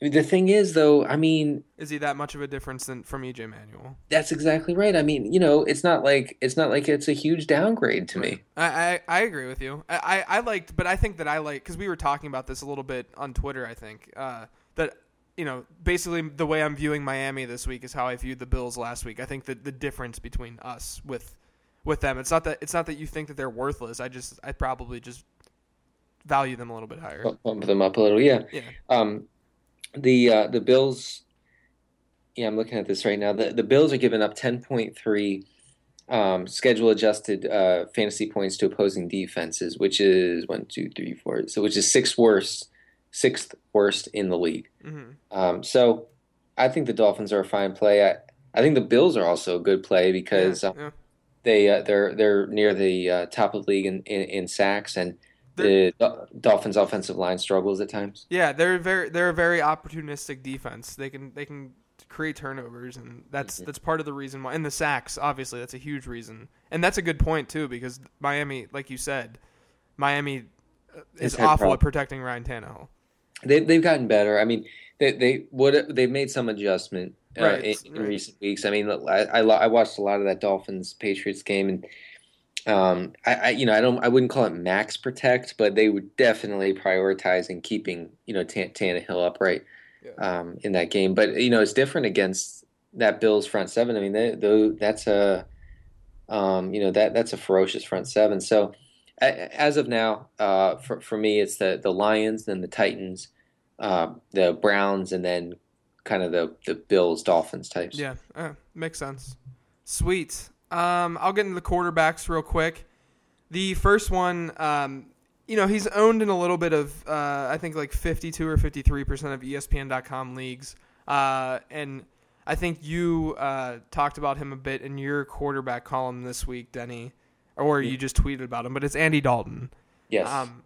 S3: the thing is, though, I mean,
S2: Is he that much of a difference than from EJ Manuel?
S3: that's exactly right. I mean, you know, it's not like it's not like it's a huge downgrade to me.
S2: I, I, I agree with you. I, I, I liked, but I think that I like because we were talking about this a little bit on Twitter. I think uh, that you know basically the way I'm viewing Miami this week is how I viewed the Bills last week. I think that the difference between us with with them, it's not that it's not that you think that they're worthless. I just I probably just value them a little bit higher.
S3: Bump them up a little, yeah.
S2: Yeah.
S3: Um, the uh, the Bills. Yeah, I'm looking at this right now. The the Bills are giving up 10.3 um, schedule adjusted uh, fantasy points to opposing defenses, which is one, two, three, four. So which is sixth worst, sixth worst in the league.
S2: hmm
S3: Um, so I think the Dolphins are a fine play. I, I think the Bills are also a good play because
S2: yeah,
S3: uh,
S2: yeah.
S3: they uh, they're they're near the uh, top of the league in, in, in sacks and. The Dolphins' offensive line struggles at times.
S2: Yeah, they're very they're a very opportunistic defense. They can they can create turnovers, and that's
S3: Mm-hmm.
S2: that's part of the reason why. And the sacks, obviously, that's a huge reason. And that's a good point too, because Miami, like you said, Miami uh, is awful at protecting Ryan Tannehill.
S3: They they've gotten better. I mean, they they what they've made some adjustment uh,
S2: Right,
S3: in, in recent weeks. I mean, I, I lo- I watched a lot of that Dolphins Patriots game, and um, I, I you know I don't I wouldn't call it max protect, but they were definitely prioritizing keeping you know Tan- Tannehill upright
S2: Yeah.
S3: um, in that game. But you know it's different against that Bills front seven. I mean, they, though that's a um, you know that that's a ferocious front seven. So a- as of now, uh, for for me, it's the the Lions, then the Titans, uh, the Browns, and then kind of the the Bills Dolphins types.
S2: Yeah, uh, makes sense. Sweet. Um, I'll get into the quarterbacks real quick. The first one, um, you know, he's owned in a little bit of, uh, I think like 52 or 53 percent of ESPN.com leagues, uh, and I think you uh, talked about him a bit in your quarterback column this week, Denny, or you just tweeted about him. But it's Andy Dalton.
S3: Yes.
S2: Um,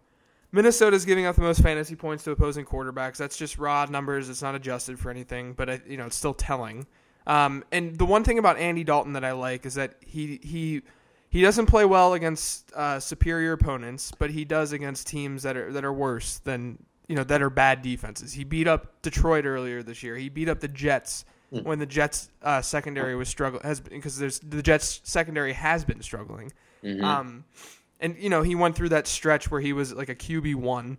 S2: Minnesota's giving up the most fantasy points to opposing quarterbacks. That's just raw numbers. It's not adjusted for anything, but I, you know it's still telling. Um, and the one thing about Andy Dalton that I like is that he he he doesn't play well against uh, superior opponents, but he does against teams that are that are worse than you know that are bad defenses. He beat up Detroit earlier this year. He beat up the Jets mm. when the Jets uh, secondary was struggling has because there's the Jets secondary has been struggling. Mm-hmm. Um, and you know he went through that stretch where he was like a QB one,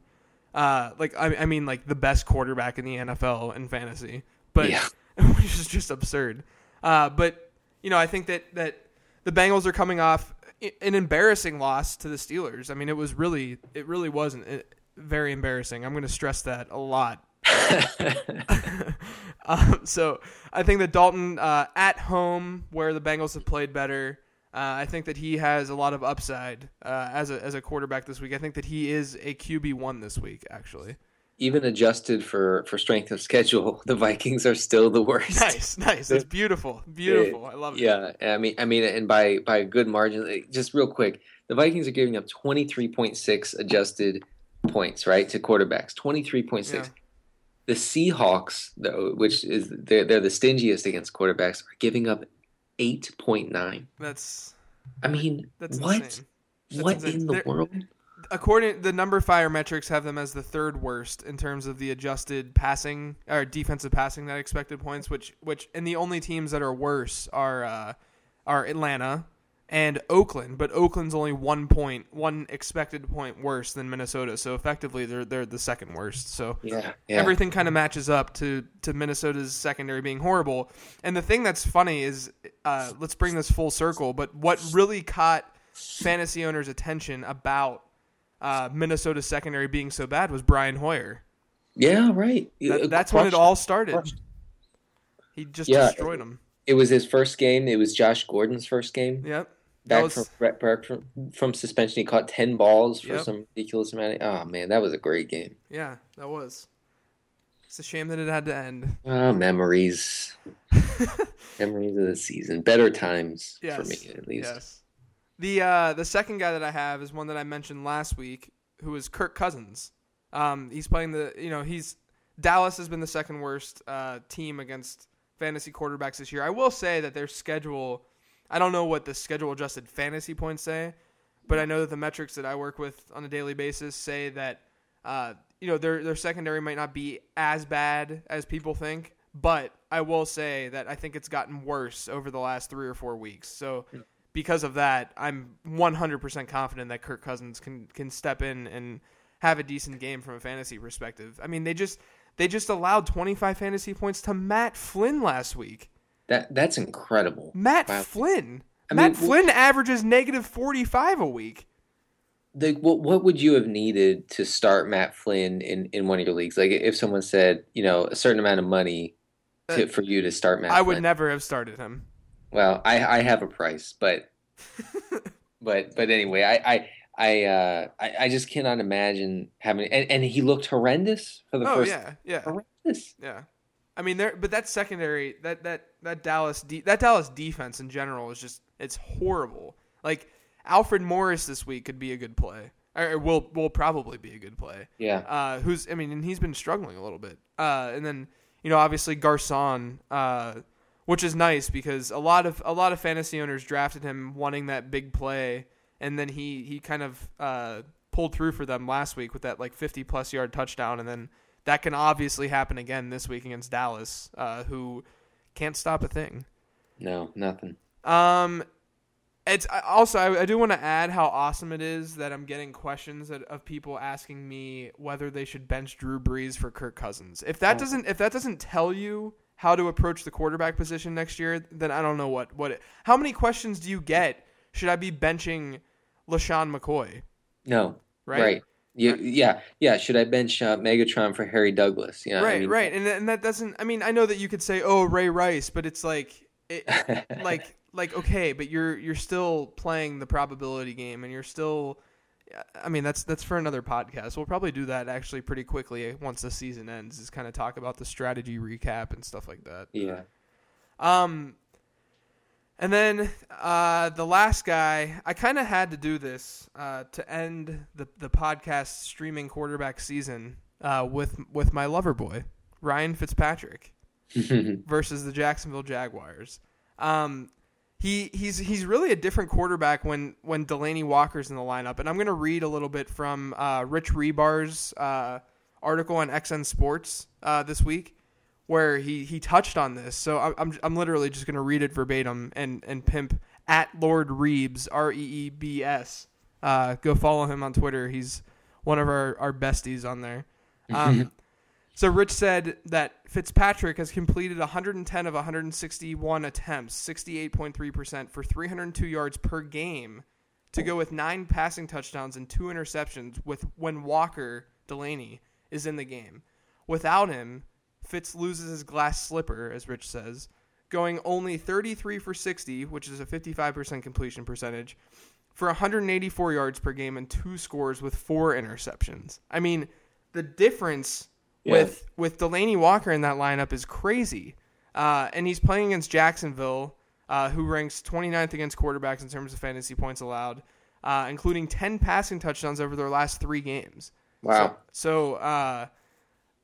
S2: uh, like I, I, mean like the best quarterback in the NFL in fantasy, but yeah. which is just absurd. Uh, but you know I think that that the Bengals are coming off an embarrassing loss to the Steelers. I mean it was really it really wasn't uh, very embarrassing. I'm going to stress that a lot. um, so I think that Dalton uh, at home, where the Bengals have played better, uh, I think that he has a lot of upside uh, as a as a quarterback this week. I think that he is a QB one this week, actually.
S3: Even adjusted for for strength of schedule, the Vikings are still the worst.
S2: Nice, nice. It's beautiful, beautiful. I love it.
S3: Yeah, I mean, I mean, and by by a good margin. Just real quick, the Vikings are giving up twenty three point six adjusted points, right, to quarterbacks. Twenty three point six. Yeah. The Seahawks, though, which is they're, they're the stingiest against quarterbacks, are giving up eight point nine.
S2: That's.
S3: I mean, that's what? That's what insane. in the They're, world?
S2: According the numberFire metrics have them as the third worst in terms of the adjusted passing or defensive passing that expected points, which which and the only teams that are worse are uh, are Atlanta, and Oakland, but Oakland's only one point, one expected point worse than Minnesota. So effectively, they're they're the second worst. So
S3: yeah, yeah.
S2: everything kind of matches up to to Minnesota's secondary being horrible. And the thing that's funny is, uh, let's bring this full circle. But what really caught fantasy owners' attention about uh, Minnesota's secondary being so bad was Brian Hoyer.
S3: Yeah, right.
S2: That, that's when it all started. He just yeah, destroyed them.
S3: It was his first game. It was Josh Gordon's first game.
S2: Yep
S3: back was... from, from, from suspension. He caught ten balls for yep. some ridiculous amount. Of, oh man, that was a great game.
S2: Yeah, that was. It's a shame that it had to end.
S3: Oh, memories, memories of the season. Better times yes. for me, at least. Yes.
S2: The uh, the second guy that I have is one that I mentioned last week, who is Kirk Cousins. Um, he's playing the you know he's Dallas has been the second worst uh, team against fantasy quarterbacks this year. I will say that their schedule I don't know what the schedule adjusted fantasy points say, but I know that the metrics that I work with on a daily basis say that uh, you know their their secondary might not be as bad as people think, but I will say that I think it's gotten worse over the last three or four weeks. So because of that, I'm 100% confident that Kirk Cousins can can step in and have a decent game from a fantasy perspective. I mean, they just they just allowed 25 fantasy points to Matt Flynn last week.
S3: That that's incredible.
S2: Matt wow. Flynn. I Matt mean, Flynn averages negative forty five a week.
S3: The, what what would you have needed to start Matt Flynn in, in one of your leagues? Like if someone said, you know, a certain amount of money to, uh, for you to start Matt. I
S2: Flynn. would never have started him.
S3: Well, I I have a price, but but but anyway, I I I, uh, I, I just cannot imagine having and, and he looked horrendous for the
S2: oh,
S3: first.
S2: yeah, yeah, horrendous. Yeah, I mean, there, but that secondary, that that that Dallas, de- that Dallas defense in general is just it's horrible. Like Alfred Morris this week could be a good play, or will will probably be a good play.
S3: Yeah.
S2: Uh, who's I mean, and he's been struggling a little bit. Uh, and then you know, obviously Garcon, uh, which is nice because a lot of a lot of fantasy owners drafted him wanting that big play, and then he he kind of uh, pulled through for them last week with that like 50 plus yard touchdown, and then that can obviously happen again this week against Dallas, uh, who can't stop a thing.
S3: No, nothing.
S2: Um, it's also I, I do want to add how awesome it is that I'm getting questions that, of people asking me whether they should bench Drew Brees for Kirk Cousins. If that oh. doesn't if that doesn't tell you how to approach the quarterback position next year, then I don't know what what. It, how many questions do you get? Should I be benching LeSean McCoy?
S3: No. Right. Right. Yeah, yeah, yeah. Should I bench uh, Megatron for Harry Douglas?
S2: Yeah, right, I mean, right. And and that doesn't. I mean, I know that you could say, "Oh, Ray Rice," but it's like, it, like, like okay, but you're you're still playing the probability game, and you're still. I mean, that's that's for another podcast. We'll probably do that actually pretty quickly once the season ends. Is kind of talk about the strategy recap and stuff like that.
S3: Yeah.
S2: Um. And then uh, the last guy, I kind of had to do this uh, to end the the podcast streaming quarterback season uh, with with my lover boy Ryan Fitzpatrick versus the Jacksonville Jaguars. Um, he he's he's really a different quarterback when when Delanie Walker's in the lineup. And I'm going to read a little bit from uh, Rich Hribar's uh, article on XN Sports uh, this week, where he he touched on this. So I'm I'm, I'm literally just going to read it verbatim and and pimp at Lord Reebs R E E B S. Uh, go follow him on Twitter. He's one of our, our besties on there. Um, so Rich said that Fitzpatrick has completed 110 of 161 attempts, 68.3% for 302 yards per game to go with nine passing touchdowns and two interceptions with when Walker Delanie is in the game. Without him, Fitz loses his glass slipper, as Rich says, going only 33 for 60, which is a 55% completion percentage, for 184 yards per game and two scores with four interceptions. I mean, the difference
S3: Yeah.
S2: with with Delanie Walker in that lineup is crazy. Uh, and he's playing against Jacksonville, uh, who ranks 29th against quarterbacks in terms of fantasy points allowed, uh, including 10 passing touchdowns over their last three games.
S3: Wow.
S2: So, so uh,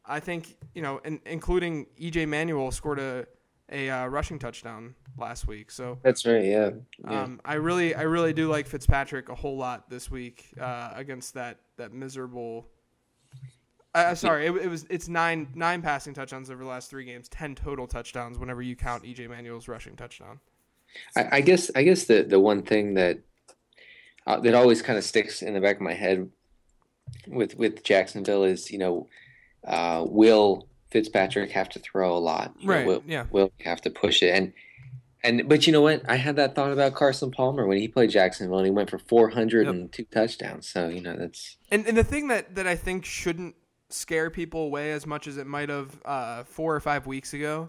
S2: I think you know, in, including EJ Manuel scored a a uh, rushing touchdown last week. So
S3: That's right. Yeah. yeah.
S2: um, I really, I really do like Fitzpatrick a whole lot this week uh, against that that miserable. Uh, sorry, it, it was it's nine nine passing touchdowns over the last three games, ten total touchdowns whenever you count EJ Manuel's rushing touchdown.
S3: I, I guess I guess the the one thing that uh, that always kind of sticks in the back of my head with with Jacksonville is you know uh, will Fitzpatrick have to throw a lot? You know,
S2: Right,
S3: will,
S2: yeah.
S3: Will he have to push it and and but you know what? I had that thought about Carson Palmer when he played Jacksonville and he went for four hundred and two touchdowns. So you know that's
S2: And and the thing that that I think shouldn't scare people away as much as it might have uh, four or five weeks ago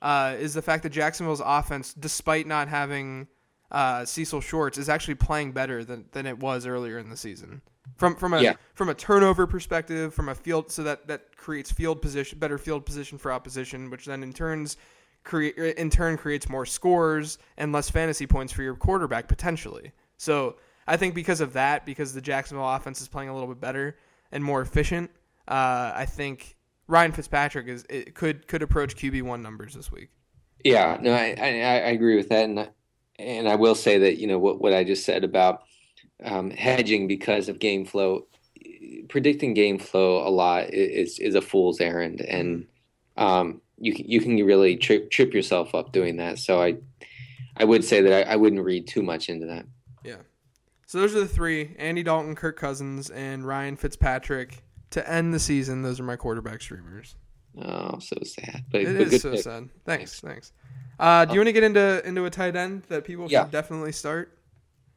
S2: uh, is the fact that Jacksonville's offense, despite not having uh, Cecil Shorts, is actually playing better than, than it was earlier in the season. From from a
S3: Yeah.
S2: from a turnover perspective, from a field, so that that creates field position, better field position for opposition, which then in turns create in turn creates more scores and less fantasy points for your quarterback potentially. So I think because of that, because the Jacksonville offense is playing a little bit better and more efficient, uh, I think Ryan Fitzpatrick is it could could approach QB one numbers this week.
S3: Yeah, no, I, I, I agree with that, and I- and I will say that you know what what I just said about um, hedging because of game flow, predicting game flow a lot is is a fool's errand, and um, you can you can really trip trip yourself up doing that. So I I would say that I, I wouldn't read too much into that. Yeah.
S2: So those are the three: Andy Dalton, Kirk Cousins, and Ryan Fitzpatrick to end the season. Those are my quarterback streamers.
S3: Oh, so sad, but,
S2: It
S3: but
S2: is
S3: good
S2: so
S3: pick.
S2: sad. Thanks, thanks. Uh, do you want to get into into a tight end that people
S3: Yeah.
S2: should definitely start?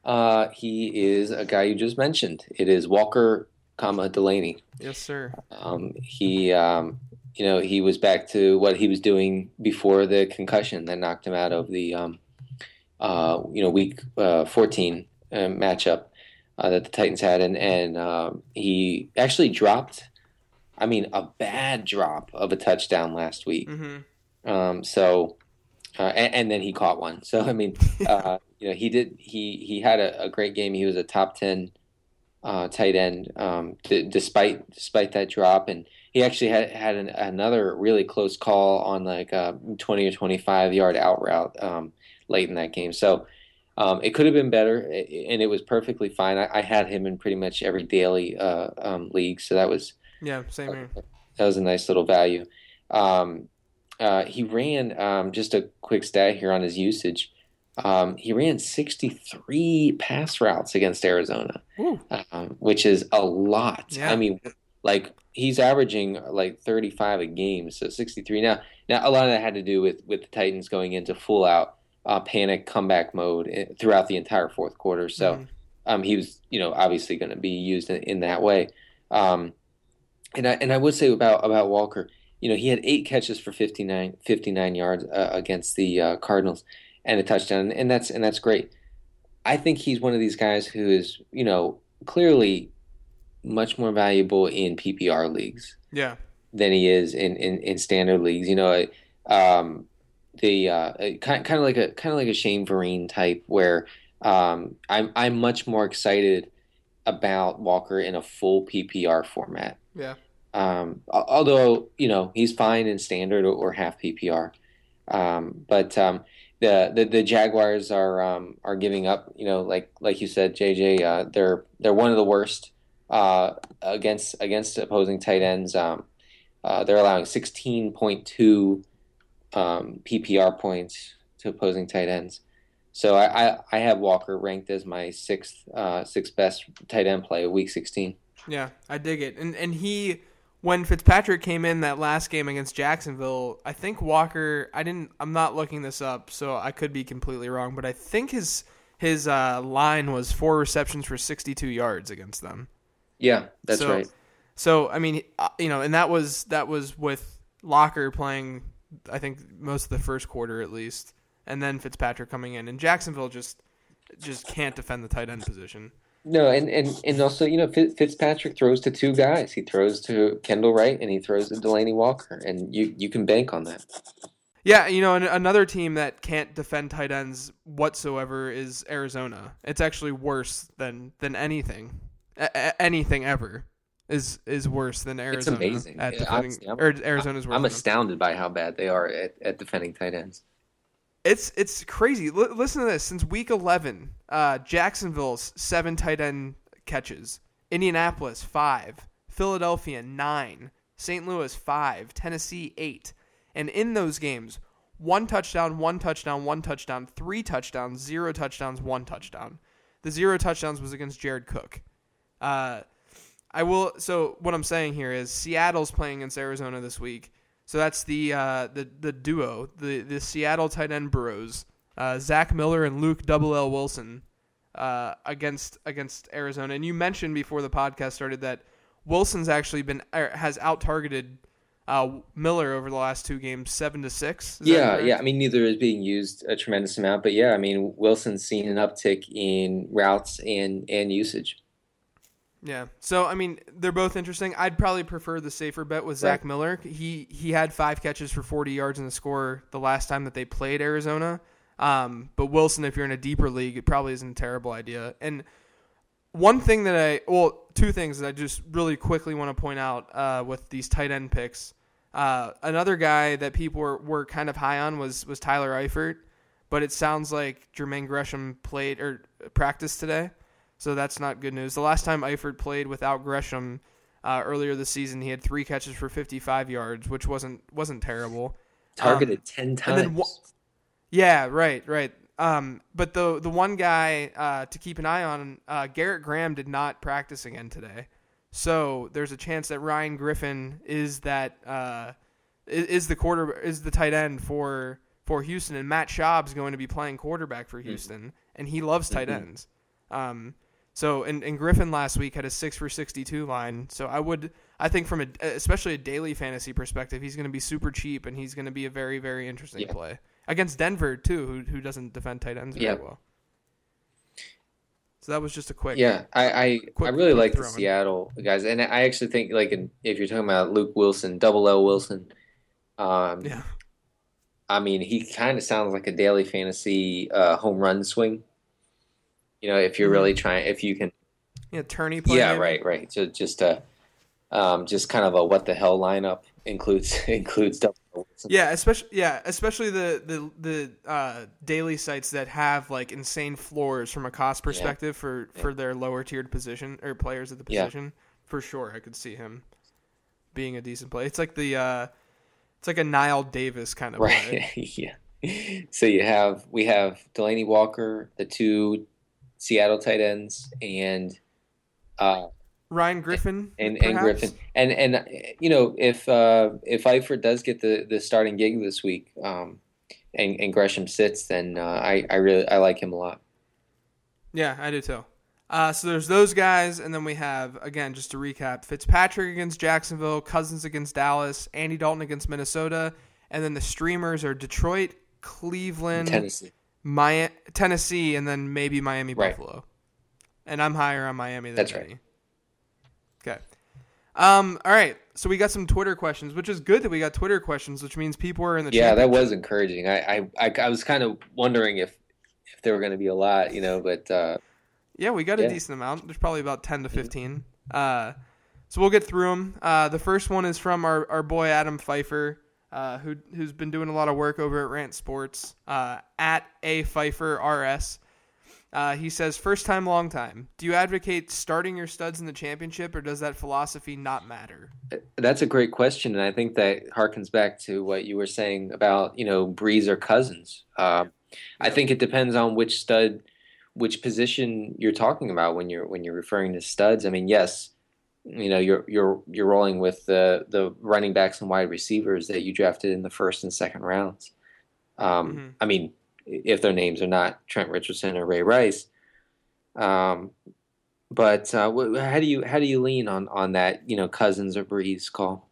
S3: Uh, he is a guy you just mentioned. It is Walker, comma Delanie.
S2: Yes, sir.
S3: Um, he, um, you know, he was back to what he was doing before the concussion that knocked him out of the, um, uh, you know, week uh, 14 uh, matchup uh, that the Titans had, and and um, he actually dropped. I mean, a bad drop of a touchdown last week.
S2: Mm-hmm.
S3: Um, so, uh, and, and then he caught one. So I mean, uh, you know, he did. He he had a, a great game. He was a top ten uh, tight end, um, d- despite despite that drop, and he actually had had an, another really close call on like a twenty or twenty five yard out route um, late in that game. So. Um, it could have been better, and it was perfectly fine. I, I had him in pretty much every daily uh, um, league, so that was
S2: Yeah, same here.
S3: that was a nice little value. Um, uh, he ran um, just a quick stat here on his usage. Um, he ran 63 pass routes against Arizona, um, which is a lot.
S2: Yeah.
S3: I mean, like he's averaging like 35 a game, so 63. Now, now a lot of that had to do with with the Titans going into full out uh, panic comeback mode eh, throughout the entire fourth quarter. So
S2: Mhm.
S3: um, he was, you know, obviously going to be used in, in that way. Um, and I and I would say about about Walker, you know, he had eight catches for 59, 59 yards uh, against the uh, Cardinals and a touchdown, and that's and that's great. I think he's one of these guys who is, you know, clearly much more valuable in PPR leagues
S2: Yeah.
S3: than he is in, in, in standard leagues. You know, um, the uh, kind kind of like a kind of like a Shane Vereen type, where um, I'm I'm much more excited about Walker in a full PPR format.
S2: Yeah.
S3: Um, although you know he's fine in standard or, or half PPR, um, but um, the, the the Jaguars are um, are giving up. You know, like like you said, JJ, uh, they're they're one of the worst uh, against against opposing tight ends. Um, uh, they're allowing sixteen point two um, PPR points to opposing tight ends. So I, I, I have Walker ranked as my sixth uh, sixth best tight end play of Week 16.
S2: Yeah, I dig it, and and he when Fitzpatrick came in that last game against Jacksonville, I think Walker. I didn't. I'm not looking this up, so I could be completely wrong. But I think his his uh, line was four receptions for 62 yards against them.
S3: Yeah, that's
S2: so,
S3: right.
S2: So I mean, uh, you know, and that was that was with Locker playing. I think most of the first quarter at least, and then Fitzpatrick coming in, and Jacksonville just just can't defend the tight end position.
S3: No, and, and, and also, you know, Fitzpatrick throws to two guys. He throws to Kendall Wright and he throws to Delanie Walker, and you, you can bank on that.
S2: Yeah, you know, another team that can't defend tight ends whatsoever is Arizona. It's actually worse than than anything, A- anything ever is is worse than Arizona.
S3: It's amazing.
S2: At defending, I'm, Arizona's worse.
S3: I'm astounded by how bad they are at, at defending tight ends.
S2: It's it's crazy. L- listen to this. Since week 11, uh, Jacksonville's seven tight end catches, Indianapolis five, Philadelphia nine, St. Louis five, Tennessee eight, and in those games, one touchdown, one touchdown, one touchdown, three touchdowns, zero touchdowns, one touchdown. The zero touchdowns was against Jared Cook. Uh, I will. So what I'm saying here is Seattle's playing against Arizona this week. So that's the uh, the the duo, the the Seattle tight end Burrows, uh, Zach Miller and Luke Double L Wilson uh, against against Arizona. And you mentioned before the podcast started that Wilson's actually been er, has out targeted uh, Miller over the last two games, seven to six.
S3: Yeah, yeah. I mean, neither is being used a tremendous amount, but yeah, I mean, Wilson's seen an uptick in routes and and usage.
S2: Yeah. So I mean, they're both interesting. I'd probably prefer the safer bet with Zach right. Miller. He he had five catches for 40 yards in the score the last time that they played Arizona. Um, but Wilson, if you're in a deeper league, it probably isn't a terrible idea. And one thing that I well, two things that I just really quickly want to point out uh, with these tight end picks. Uh, another guy that people were, were kind of high on was was Tyler Eifert, but it sounds like Jermaine Gresham played or practiced today so that's not good news. The last time Eifert played without Gresham uh, earlier this season, he had three catches for 55 yards, which wasn't wasn't terrible.
S3: Targeted um, ten times.
S2: yeah, right, right. Um, but the the one guy uh, to keep an eye on, uh, Garrett Graham did not practice again today, so there's a chance that Ryan Griffin is that uh, is the quarter is the tight end for for Houston, and Matt Schaub's going to be playing quarterback for mm-hmm. Houston, mm-hmm. and he loves tight mm-hmm. ends. Um, so and, and Griffin last week had a six for sixty two line. So I would I think from a especially a daily fantasy perspective, he's going to be super cheap and he's going to be a very very interesting yeah. play against Denver too, who who doesn't defend tight ends very well. So that was just a quick.
S3: Yeah, I I, quick, I really like the Seattle guys, and I actually think like in, if you're talking about Luke Wilson, Double L Wilson, um, yeah. I mean, he kind of sounds like a daily fantasy uh, home run swing you know, if you're really mm-hmm. trying, if you can.
S2: Yeah, play.
S3: Yeah, right, right. So just a, um, just kind of a what the hell lineup includes includes double.
S2: Yeah, especially yeah, especially the the the uh, daily sites that have like insane floors from a cost perspective yeah. for for yeah. their lower tiered position or players at the position. Yeah. For sure, I could see him being a decent play. It's like the uh, it's like a Knile Davis kind of
S3: right. yeah. So you have we have Delanie Walker, the two Seattle tight ends and uh,
S2: Ryan Griffin
S3: and, and, Griffin and and you know if uh, if Eifert does get the, the starting gig this week um, and, and Gresham sits, then uh, I I really I like him a lot.
S2: Yeah, I do too. Uh, so there's those guys, and then we have again just to recap: Fitzpatrick against Jacksonville, Cousins against Dallas, Andy Dalton against Minnesota, and then the streamers are Detroit, Cleveland,
S3: Tennessee.
S2: My Tennessee, and then maybe Miami right. Buffalo. And I'm higher on Miami than
S3: That's right.
S2: Okay. Um. All right. so we got some Twitter questions, which is good that we got Twitter questions, which means people are in the chat.
S3: Yeah, that was encouraging. I I, I, I was kind of wondering if if there were going to be a lot, you know, but uh,
S2: Yeah, we got a
S3: Yeah.
S2: decent amount. There's probably about 10 to 15. Uh, so we'll get through them. Uh, the first one is from our, our boy Adam Pfeifer, uh, who, who's been doing a lot of work over at Rant Sports, uh, at A Pfeiffer RS. Uh, he says, first time, long time. Do you advocate starting your studs in the championship, or does that philosophy not matter?
S3: That's a great question, and I think that harkens back to what you were saying about you know Brees or Cousins. Um, I think it depends on which stud, which position you're talking about when you're when you're referring to studs. I mean, yes, you know you're you're you're rolling with the the running backs and wide receivers that you drafted in the first and second rounds. Um,
S2: Mhm.
S3: I mean, if their names are not Trent Richardson or Ray Rice. Um, but uh, wh- how do you how do you lean on on that you know Cousins or Brees call?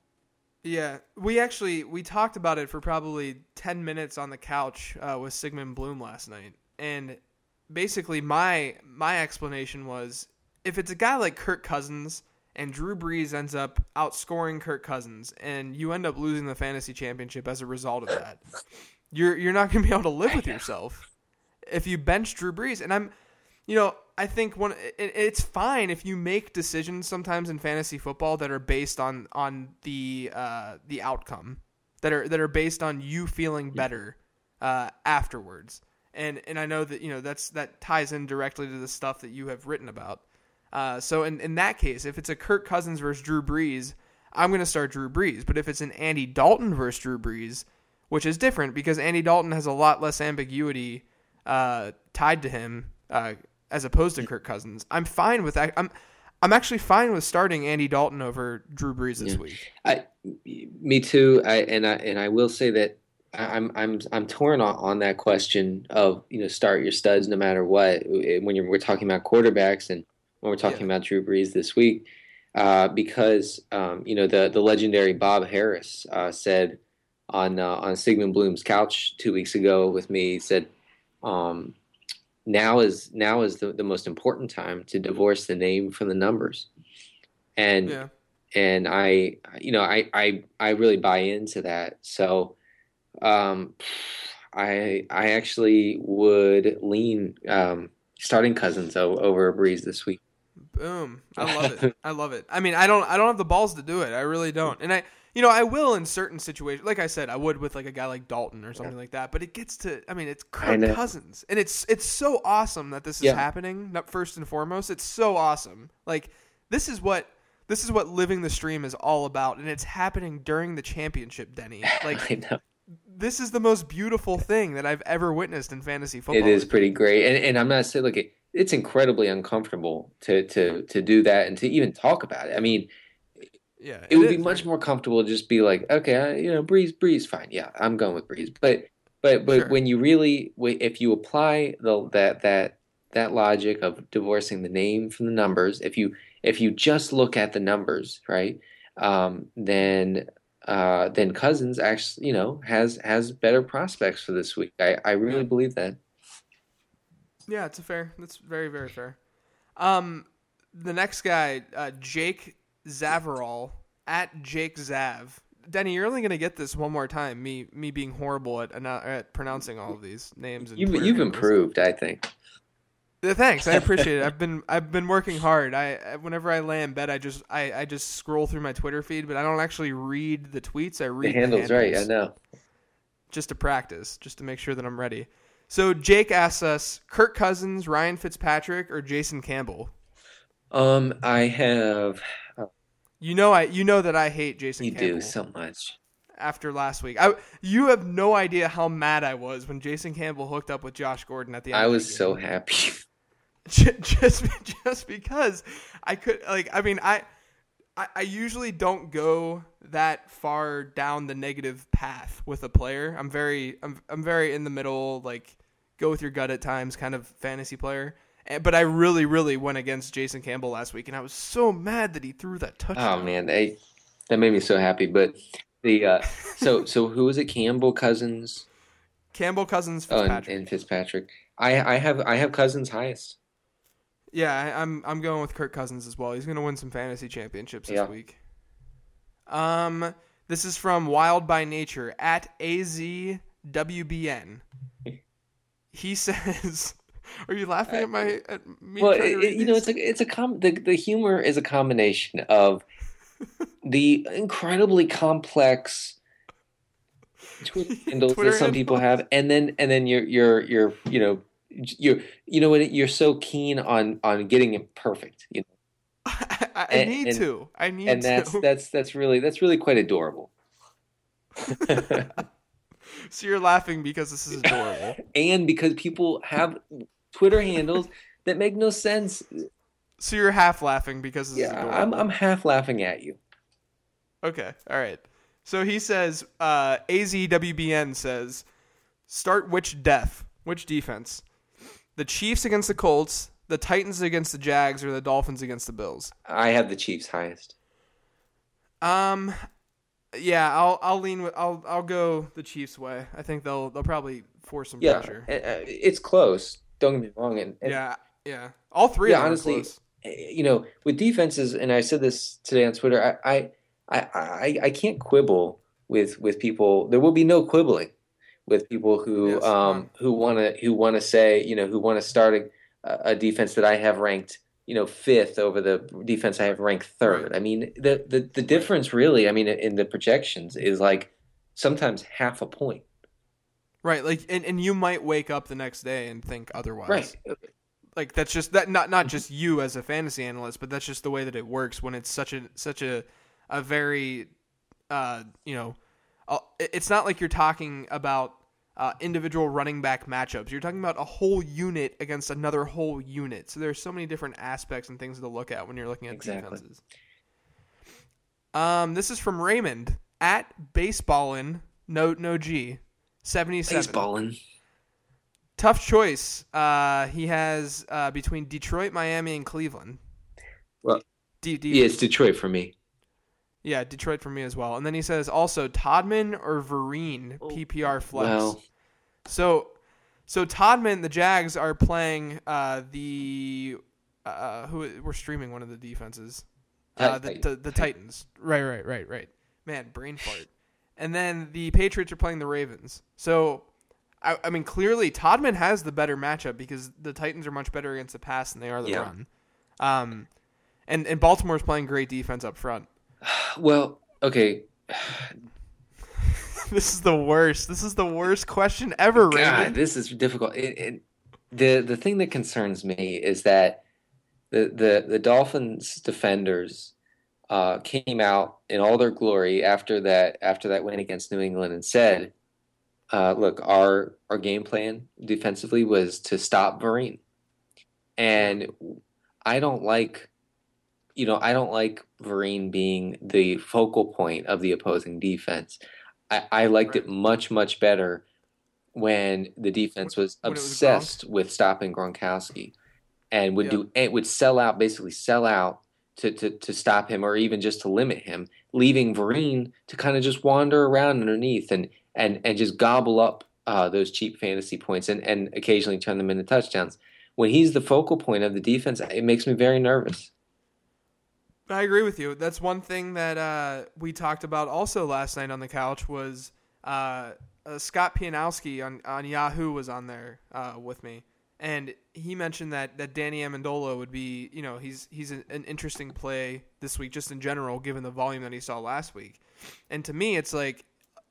S2: Yeah, we actually we talked about it for probably ten minutes on the couch uh, with Sigmund Bloom last night, and basically my my explanation was if it's a guy like Kirk Cousins and Drew Brees ends up outscoring Kirk Cousins, and you end up losing the fantasy championship as a result of that, you're you're not going to be able to live with yourself if you bench Drew Brees. And I'm, you know, I think one it, it's fine if you make decisions sometimes in fantasy football that are based on on the uh, the outcome that are that are based on you feeling better uh, afterwards. And and I know that you know that's that ties in directly to the stuff that you have written about. Uh, so in, in that case, if it's a Kirk Cousins versus Drew Brees, I'm going to start Drew Brees. But if it's an Andy Dalton versus Drew Brees, which is different because Andy Dalton has a lot less ambiguity uh, tied to him uh, as opposed to Kirk Cousins, I'm fine with that. I'm I'm actually fine with starting Andy Dalton over Drew Brees this
S3: Yeah.
S2: week.
S3: I, me too. I and I and I will say that I'm I'm I'm torn on, on that question of you know start your studs no matter what when you're we're talking about quarterbacks and when we're talking
S2: Yeah.
S3: about Drew Brees this week uh, because um, you know the the legendary Bob Harris uh, said on uh, on Sigmund Bloom's couch two weeks ago with me he said um, now is now is the, the most important time to divorce the name from the numbers and
S2: Yeah.
S3: and I, you know, I, I, I really buy into that. So, um, I, I actually would lean um, starting Cousins o- over Brees this week.
S2: Boom. I love it. I love it. I mean, I don't I don't have the balls to do it. I really don't. And I you know, I will in certain situations. Like I said, I would with like a guy like Dalton or something like that. But it gets to I mean, it's Kirk. Cousins. And it's it's so awesome that this is
S3: Yeah.
S2: happening, not first and foremost. It's so awesome. Like this is what this is what living the stream is all about and it's happening during the championship, Denny. Like
S3: I know
S2: this is the most beautiful thing that I've ever witnessed in fantasy football.
S3: it is pretty great, and and I'm not saying look, it, it's incredibly uncomfortable to to to do that and to even talk about it. I mean,
S2: Yeah.
S3: it would be
S2: is.
S3: much more comfortable to just be like, okay, I, you know, Brees, Brees, fine, yeah, I'm going with Brees. But but but
S2: Sure.
S3: when you really, if you apply the that that that logic of divorcing the name from the numbers, if you if you just look at the numbers, right, um, then uh, then Cousins actually, you know, has has better prospects for this week. I I really
S2: Yeah.
S3: believe that.
S2: Yeah, it's a fair. That's very very fair. Um, the next guy, uh, Jake Zavarol at Jake Zav. Denny, you're only gonna get this one more time. Me me being horrible at at pronouncing all of these names. And
S3: You've you've
S2: handles.
S3: improved, I think.
S2: Thanks, I appreciate it. I've been I've been working hard. I whenever I lay in bed, I just I, I just scroll through my Twitter feed, but I don't actually read the tweets. I read
S3: The
S2: read
S3: handle's right. I know.
S2: just to practice, just to make sure that I'm ready. So Jake asks us: Kirk Cousins, Ryan Fitzpatrick, or Jason Campbell?
S3: Um, I have.
S2: You know, I you know that I hate Jason Campbell.
S3: You
S2: Campbell
S3: do so much.
S2: after last week. I you have no idea how mad I was when Jason Campbell hooked up with Josh Gordon at the end.
S3: I was so happy.
S2: Just just because I could like I mean I, I I usually don't go that far down the negative path with a player. I'm very I'm I'm very in the middle like go with your gut at times kind of fantasy player. And, but I really really went against Jason Campbell last week and I was so mad that he threw that touchdown.
S3: Oh man, they, that made me so happy. But the uh, so so who was it? Campbell Cousins
S2: Campbell Cousins
S3: oh, and,
S2: Fitzpatrick.
S3: and Fitzpatrick. I I have I have Cousins highest.
S2: Yeah, I, I'm I'm going with Kirk Cousins as well. He's going to win some fantasy championships this
S3: Yeah.
S2: week. Um, this is from Wild by Nature at AZWBN. He says, "Are you laughing at my at me?"
S3: Well, it, you know, it's a it's a com the the humor is a combination of the incredibly complex Twitter handles
S2: Twitter
S3: that some people have, and then and then you're you're you're you know you're you know you're so keen on on getting it perfect, you know,
S2: I, I
S3: and-
S2: need
S3: and-
S2: to. I need to
S3: and
S2: to.
S3: that's that's that's really that's really quite adorable.
S2: so you're laughing because this is adorable.
S3: and because people have Twitter handles that make no sense.
S2: so you're half laughing because this is
S3: Yeah,
S2: adorable.
S3: I'm I'm half laughing at you.
S2: Okay, all right. So he says, uh, AZWBN says, start which death, which defense? The Chiefs against the Colts, the Titans against the Jags, or the Dolphins against the Bills?
S3: I have the Chiefs highest.
S2: Um, yeah, I'll I'll lean with I'll I'll go the Chiefs way. I think they'll they'll probably force some
S3: Yeah,
S2: pressure.
S3: uh, it's close. Don't get me wrong. And, and
S2: yeah, yeah. All three
S3: Yeah,
S2: of them
S3: honestly,
S2: are close.
S3: you know, with defenses, and I said this today on Twitter, I, I, I, I, I can't quibble with with people. There will be no quibbling with people who
S2: Yes,
S3: um who want to who want to say you know who want to start a, a defense that I have ranked you know fifth over the defense I have ranked third.
S2: Right.
S3: I mean the the the difference really, I mean in the projections is like sometimes half a point.
S2: Right, like and, and you might wake up the next day and think otherwise.
S3: Right.
S2: like that's just that not not just you as a fantasy analyst, but that's just the way that it works when it's such a such a a very uh you know it's not like you're talking about uh, individual running back matchups. You're talking about a whole unit against another whole unit. So there's so many different aspects and things to look at when you're looking at
S3: Exactly.
S2: defenses. Um, this is from Raymond at baseballin no no G seventy seven.
S3: Baseballing.
S2: Tough choice. Uh, he has uh, between Detroit, Miami, and Cleveland.
S3: Well,
S2: D- D-
S3: Yeah, it's Detroit for me.
S2: Yeah, Detroit for me as well. And then he says also Todman or Vereen PPR flex.
S3: Well,
S2: So, so Todman, the Jags are playing uh, the uh, who we're streaming one of the defenses, uh, the, the the Titans. Right, right, right, right. Man, brain fart. And then the Patriots are playing the Ravens. So, I, I mean, clearly Todman has the better matchup because the Titans are much better against the pass than they are the
S3: Yeah.
S2: run. Um, and and Baltimore's playing great defense up front.
S3: Well, okay.
S2: this is the worst. This is the worst question ever,
S3: God,
S2: Raymond.
S3: this is difficult. It, it, the the thing that concerns me is that the the, the Dolphins defenders uh, came out in all their glory after that after that win against New England and said, uh, "Look, our our game plan defensively was to stop Vereen, and I don't like." You know, I don't like Vereen being the focal point of the opposing defense. I, I liked
S2: Right.
S3: it much, much better when the defense was
S2: When it was
S3: obsessed with stopping Gronkowski and would
S2: Yeah.
S3: do it would sell out basically sell out to, to, to stop him or even just to limit him, leaving Vereen to kind of just wander around underneath and and, and just gobble up uh, those cheap fantasy points and, and occasionally turn them into touchdowns. When he's the focal point of the defense, it makes me very nervous.
S2: I agree with you. That's one thing that uh, we talked about also last night on the couch was uh, uh, Scott Pianowski on, on Yahoo was on there uh, with me, and he mentioned that, that Danny Amendola would be, you know, he's he's an, an interesting play this week just in general, given the volume that he saw last week. And to me, it's like,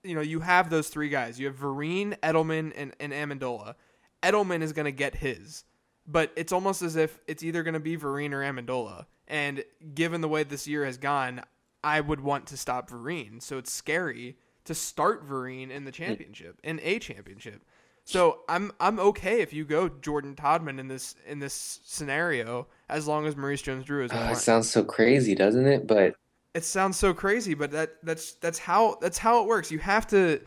S2: you know, you have those three guys. You have Vereen, Edelman, and, and Amendola. Edelman is going to get his, but it's almost as if it's either going to be Vereen or Amendola. And given the way this year has gone, I would want to stop Vereen. So it's scary to start Vereen in the championship, in a championship. So I'm I'm okay if you go Jordan Todman in this in this scenario as long as Maurice Jones-Drew is
S3: Uh, it sounds so crazy, doesn't it? But
S2: it sounds so crazy, but that that's that's how that's how it works. You have to,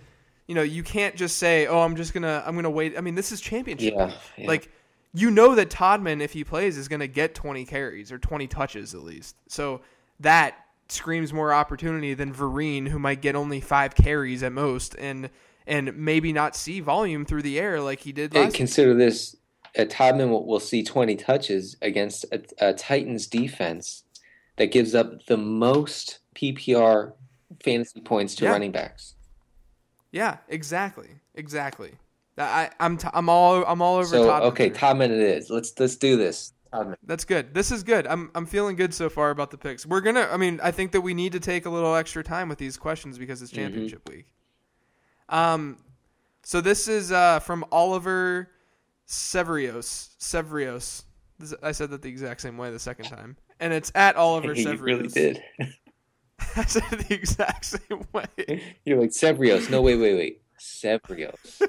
S2: you know, you can't just say, "Oh, I'm just gonna I'm gonna wait." I mean, this is championship.
S3: yeah, yeah.
S2: Like you know that Todman, if he plays, is going to get 20 carries or 20 touches at least. So that screams more opportunity than Vereen, who might get only five carries at most, and and maybe not see volume through the air like he did last.
S3: consider this: uh, Todman will, will see 20 touches against a, a Titans defense that gives up the most PPR fantasy points to
S2: Yeah.
S3: running backs.
S2: Yeah, exactly, exactly. I, I'm t- I'm all I'm all over.
S3: So
S2: Todd
S3: okay,
S2: Minter.
S3: It is. Let's let's do this.
S2: That's good. This is good. I'm I'm feeling good so far about the picks. We're gonna. I mean, I think that we need to take a little extra time with these questions because it's championship week. Um, so this is uh from Oliver Severios. Severios. This, I said that the exact same way the second time, and it's at Oliver
S3: you
S2: Severios.
S3: really did.
S2: I said it the exact same way.
S3: You're like Severios. No, wait, wait, wait. Severios.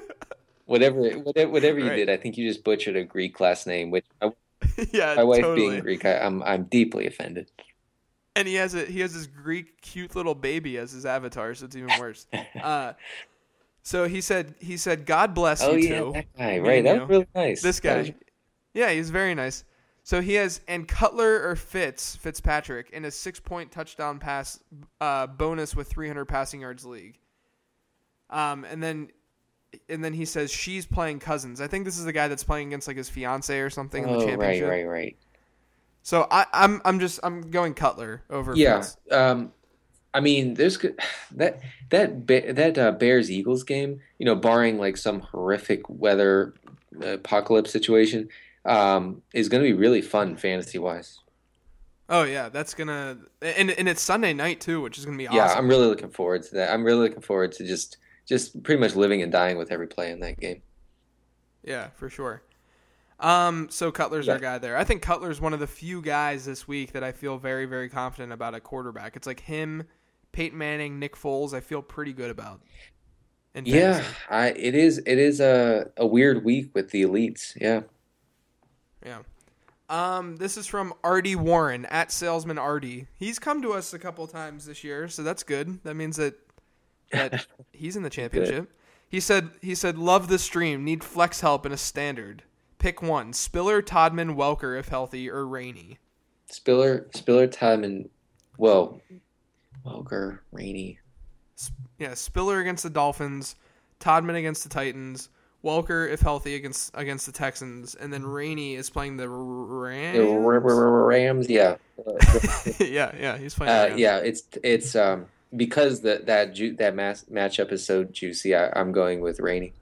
S3: Whatever, whatever, whatever you
S2: Right.
S3: did, I think you just butchered a Greek last name. Which my,
S2: yeah,
S3: my wife
S2: totally.
S3: being Greek, I, I'm I'm deeply offended.
S2: and he has a he has this Greek cute little baby as his avatar, so it's even worse. uh, so he said he said God bless
S3: oh
S2: you
S3: yeah,
S2: two.
S3: that guy. Right,
S2: and
S3: that
S2: you.
S3: was really nice.
S2: This
S3: That was-
S2: guy. Yeah, he's very nice. So he has and Cutler or Fitz Fitzpatrick in a six point touchdown pass uh, bonus with 300 passing yards league. Um, and then and then he says she's playing Cousins. I think this is the guy that's playing against like his fiance or something in the
S3: oh, right,
S2: championship.
S3: right, right.
S2: So I, I'm I'm just I'm going Cutler over.
S3: Yeah. Um, I mean, there's that that that uh, Bears Eagles game. You know, barring like some horrific weather apocalypse situation, um, is going to be really fun fantasy wise.
S2: Oh yeah, that's gonna and and it's Sunday night too, which is gonna be awesome. Yeah.
S3: I'm really looking forward to that. I'm really looking forward to just just pretty much living and dying with every play in that game.
S2: Yeah, for sure. Um, so Cutler's our guy there. I think Cutler's one of the few guys this week that I feel very, very confident about a quarterback. It's like him, Peyton Manning, Nick Foles. I feel pretty good about.
S3: Yeah. I it is it is a a weird week with the elites. Yeah.
S2: yeah. Um, this is from Artie Warren at Salesman Artie. He's come to us a couple times this year, so that's good. That means that that he's in the championship. He said he said love the stream. Need flex help in a standard. Pick one: Spiller, Todman, Welker if healthy, or Rainey.
S3: Spiller Spiller and well, Welker Rainey.
S2: Yeah, Spiller against the Dolphins, Todman against the Titans, Welker if healthy against against the Texans, and then Rainey is playing the
S3: The
S2: Rams.
S3: R- Rams, yeah.
S2: yeah, yeah, he's playing. the
S3: Uh,
S2: Rams.
S3: yeah, it's it's um because the that ju- that mass, matchup is so juicy. I, I'm going with Rainey.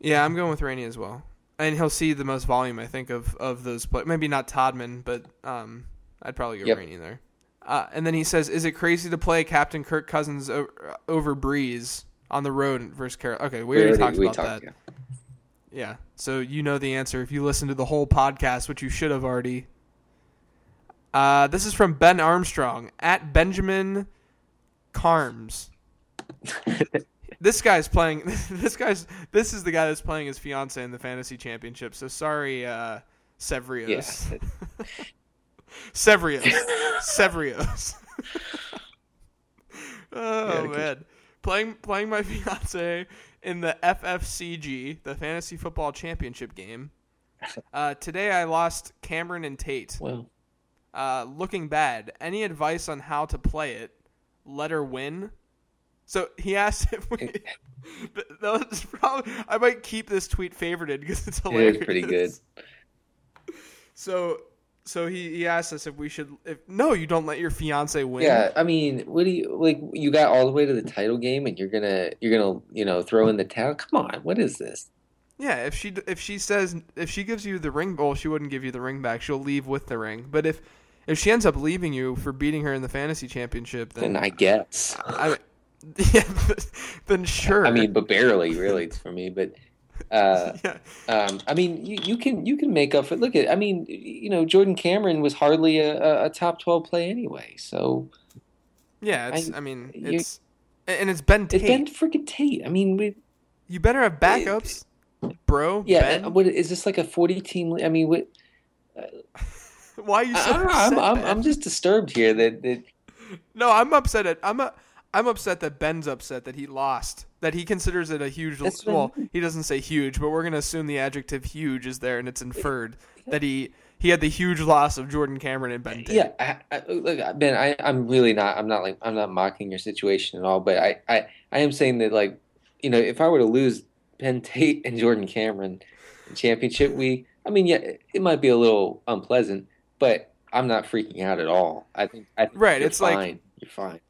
S2: yeah, I'm going with Rainey as well, and he'll see the most volume I think of of those. Play- maybe not Todman, but um, I'd probably go
S3: Yep.
S2: Rainey there. Uh, and then he says, "Is it crazy to play Captain Kirk Cousins over, over Brees on the road versus Carolina?" Okay, we already talked about that.
S3: yeah.
S2: Yeah. So you know the answer if you listen to the whole podcast, which you should have already. Uh, this is from Ben Armstrong at Benjamin Carms. this guy's playing. This guy's. This is the guy that's playing his fiance in the fantasy championship. So sorry, uh, Severios.
S3: Yeah.
S2: Severios. Severios. oh
S3: Yeah,
S2: man, playing playing my fiance in the FFCG, the Fantasy Football Championship game. Uh, today I lost Cameron and Tate.
S3: Well,
S2: Uh, looking bad. Any advice on how to play it? Let her win. So he asked if we. That was probably, I might keep this tweet favorited because it's hilarious.
S3: It is pretty good.
S2: So, so he, he asked us if we should. If no, you don't let your fiance win.
S3: yeah, I mean, what do you like? You got all the way to the title game, and you're gonna you're gonna you know throw in the towel. Come on, what is this?
S2: Yeah, if she if she says if she gives you the ring, well, she wouldn't give you the ring back. She'll leave with the ring. But if if she ends up leaving you for beating her in the fantasy championship, then
S3: Then I guess.
S2: I, yeah, then sure.
S3: I mean, but barely, really, for me. But uh,
S2: yeah,
S3: um, I mean, you, you can you can make up for. Look at, I mean, you know, Jordan Cameron was hardly a, a- a top twelve play anyway. So
S2: yeah. It's, I,
S3: I-
S2: mean, it's and it's Ben
S3: it's
S2: Tate.
S3: Ben freaking Tate. I mean, we,
S2: you better have backups, bro.
S3: yeah.
S2: Ben?
S3: uh, What is this like a forty team? I mean, what?
S2: Why are you so
S3: I,
S2: upset,
S3: I'm, I'm I'm just disturbed here that that
S2: No, I'm upset at I'm a, I'm upset that Ben's upset that he lost. That he considers it a huge.
S3: That's I
S2: well, he doesn't say huge, but we're gonna assume the adjective "huge" is there, and it's inferred that he he had the huge loss of Jordan Cameron and Ben. Tate.
S3: Yeah, I, I, look, Ben, I, I'm really not. I'm not like I'm not mocking your situation at all. But I, I, I am saying that like, you know, if I were to lose Ben Tate and Jordan Cameron in championship we, I mean, yeah, it might be a little unpleasant, but I'm not freaking out at all. I think, I think
S2: Right, it's like-
S3: you're fine.